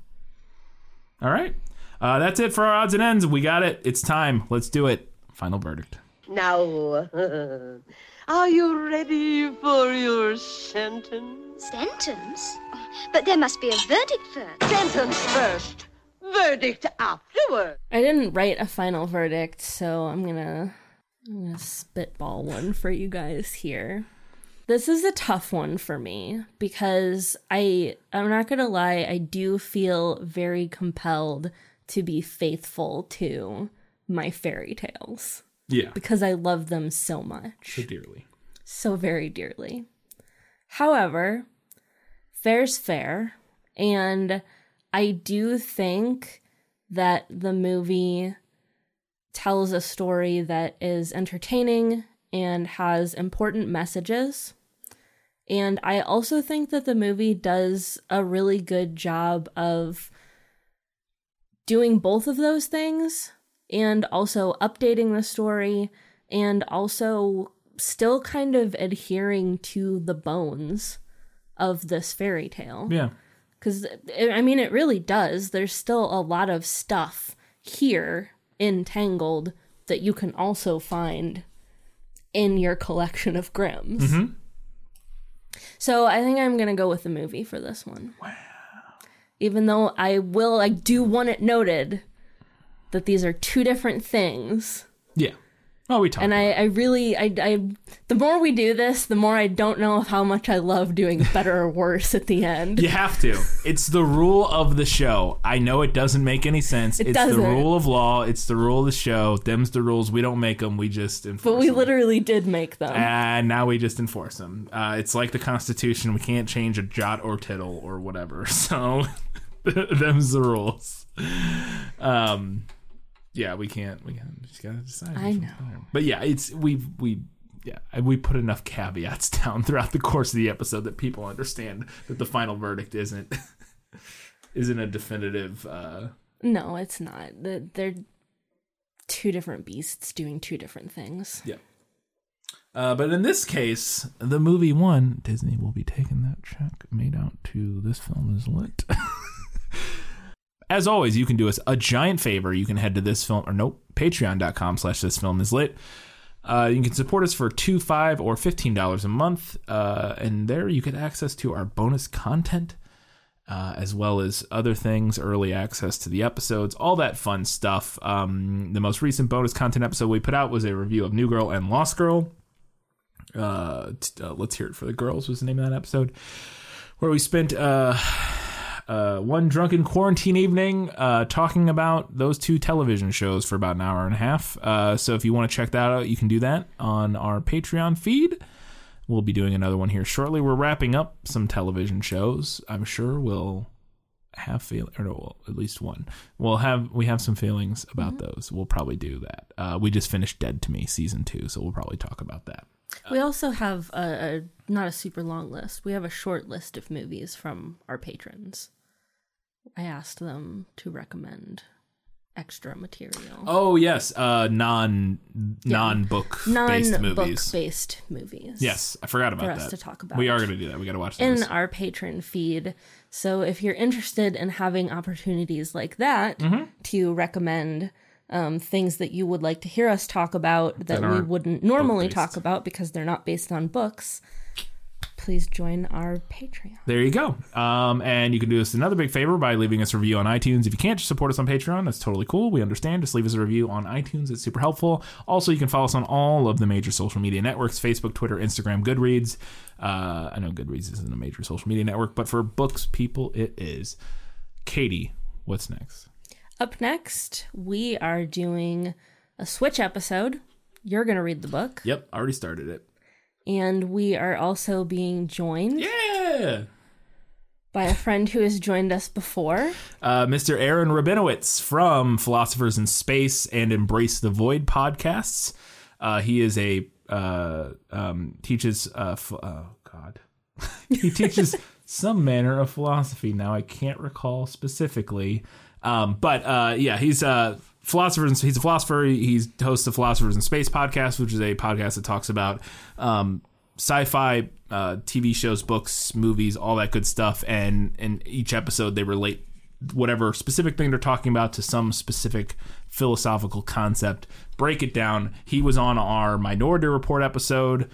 All right. Uh, that's it for our odds and ends. We got it. It's time. Let's do it. Final verdict. Now, (laughs) are you ready for your sentence? Sentence? But there must be a verdict first. Sentence first, verdict afterward. I didn't write a final verdict, so I'm gonna I'm gonna spitball one for you guys here. This is a tough one for me because I I'm not gonna lie, I do feel very compelled to be faithful to my fairy tales Yeah. because I love them so much. So dearly. so very dearly. However, fair's fair, and I do think that the movie tells a story that is entertaining and has important messages. And I also think that the movie does a really good job of doing both of those things and also updating the story and also still kind of adhering to the bones of this fairy tale. Yeah. Because, eh, I mean, it really does. There's still a lot of stuff here entangled that you can also find in your collection of Grimms. Mm-hmm. So I think I'm going to go with the movie for this one. Wow. Even though I will, I do want it noted that these are two different things. Yeah. Oh, we talked. And I, I really, I, I, the more we do this, the more I don't know how much I love doing (laughs) better or worse at the end. You have to. It's the rule of the show. I know it doesn't make any sense. It it's doesn't. the rule of law. It's the rule of the show. Them's the rules. We don't make them. We just enforce them. But we them. literally did make them. and now we just enforce them. Uh, it's like the Constitution. We can't change a jot or tittle or whatever. (laughs) So (laughs) them's the rules. Um, yeah, we can't. We can't. Just gotta decide. I know. But yeah, it's we've we yeah we put enough caveats (laughs) down throughout the course of the episode that people understand that the final verdict isn't (laughs) isn't a definitive. Uh, no, it's not. The- They're two different beasts doing two different things. Yeah. Uh, but in this case, the movie won. Disney will be taking that check made out to this film is lit. (laughs) As always, you can do us a giant favor. You can head to this film or nope, patreon.com slash this film is lit. Uh, you can support us for two, five, or fifteen dollars a month, uh, and there you get access to our bonus content, uh, as well as other things, early access to the episodes, all that fun stuff. Um, the most recent bonus content episode we put out was a review of New Girl and Lost Girl. Uh, t- uh, let's hear it for the girls was the name of that episode, where we spent uh, uh, one drunken quarantine evening uh, talking about those two television shows for about an hour and a half. Uh, so if you want to check that out, you can do that on our Patreon feed. We'll be doing another one here shortly. We're wrapping up some television shows. I'm sure we'll have feel or no, well, at least one. We'll have we have some feelings about those. We'll probably do that. Uh, we just finished Dead to Me season two, so we'll probably talk about that. We also have a, a not a super long list. We have a short list of movies from our patrons. I asked them to recommend extra material. Oh yes, uh, non non book based movies. based movies. Yes, I forgot about For us that. to talk about. We are going to do that. We got to watch in our patron feed. So if you're interested in having opportunities like that Mm-hmm. to recommend um, things that you would like to hear us talk about that, That we wouldn't normally talk about because they're not based on books, please join our Patreon. There you go. Um, and you can do us another big favor by leaving us a review on iTunes. If you can't, just support us on Patreon. That's totally cool. We understand. Just leave us a review on iTunes. It's super helpful. Also, you can follow us on all of the major social media networks Facebook, Twitter, Instagram, Goodreads. Uh, I know Goodreads isn't a major social media network, but for books people, it is. Katie, what's next? Up next, we are doing a Switch episode. You're going to read the book. Yep, already started it. And we are also being joined Yeah. by a friend who has joined us before. uh, Mr. Aaron Rabinowitz from Philosophers in Space and Embrace the Void podcasts. Uh, he is a uh, um, teaches. Uh, oh God, (laughs) he teaches (laughs) some manner of philosophy. Now I can't recall specifically, um, but uh, yeah, he's a philosopher. He's a philosopher. He's hosts the Philosophers in Space podcast, which is a podcast that talks about um, sci-fi uh, TV shows, books, movies, all that good stuff. And in each episode, they relate whatever specific thing they're talking about to some specific philosophical concept. Break it down. He was on our Minority Report episode,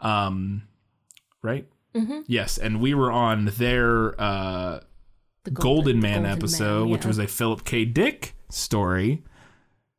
um, right? Mm-hmm. Yes, and we were on their uh, The Golden, Man Golden episode, which yeah. was a Philip K. Dick story.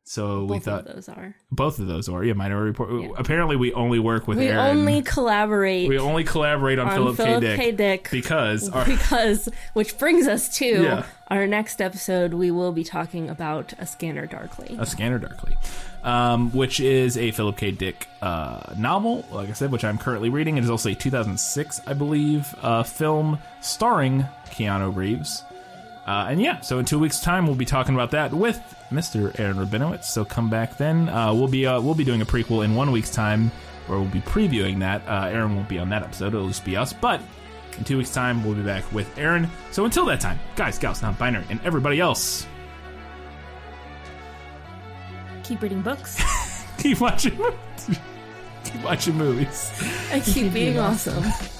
So we thought of those are. both of those are yeah Minority Report. Apparently, we only work with We Aaron. only collaborate we only collaborate on, on Philip, Philip K. Dick, K. Dick because our, (laughs) because, which brings us to Yeah. our next episode. We will be talking about A Scanner Darkly. A Scanner Darkly, um, which is a Philip K. Dick uh, novel, like I said, which I'm currently reading. It is also a 2006, I believe, uh, film starring Keanu Reeves. Uh, and yeah, so in two weeks' time, we'll be talking about that with Mr. Aaron Rabinowitz. So come back then. Uh, we'll be uh, we'll be doing a prequel in one week's time, where we'll be previewing that. Uh, Aaron won't be on that episode; it'll just be us. But in two weeks' time, we'll be back with Aaron. So until that time, guys, gals, non-binary, and everybody else, Keep reading books (laughs) keep watching, (laughs) keep watching movies. and keep being awesome. (laughs)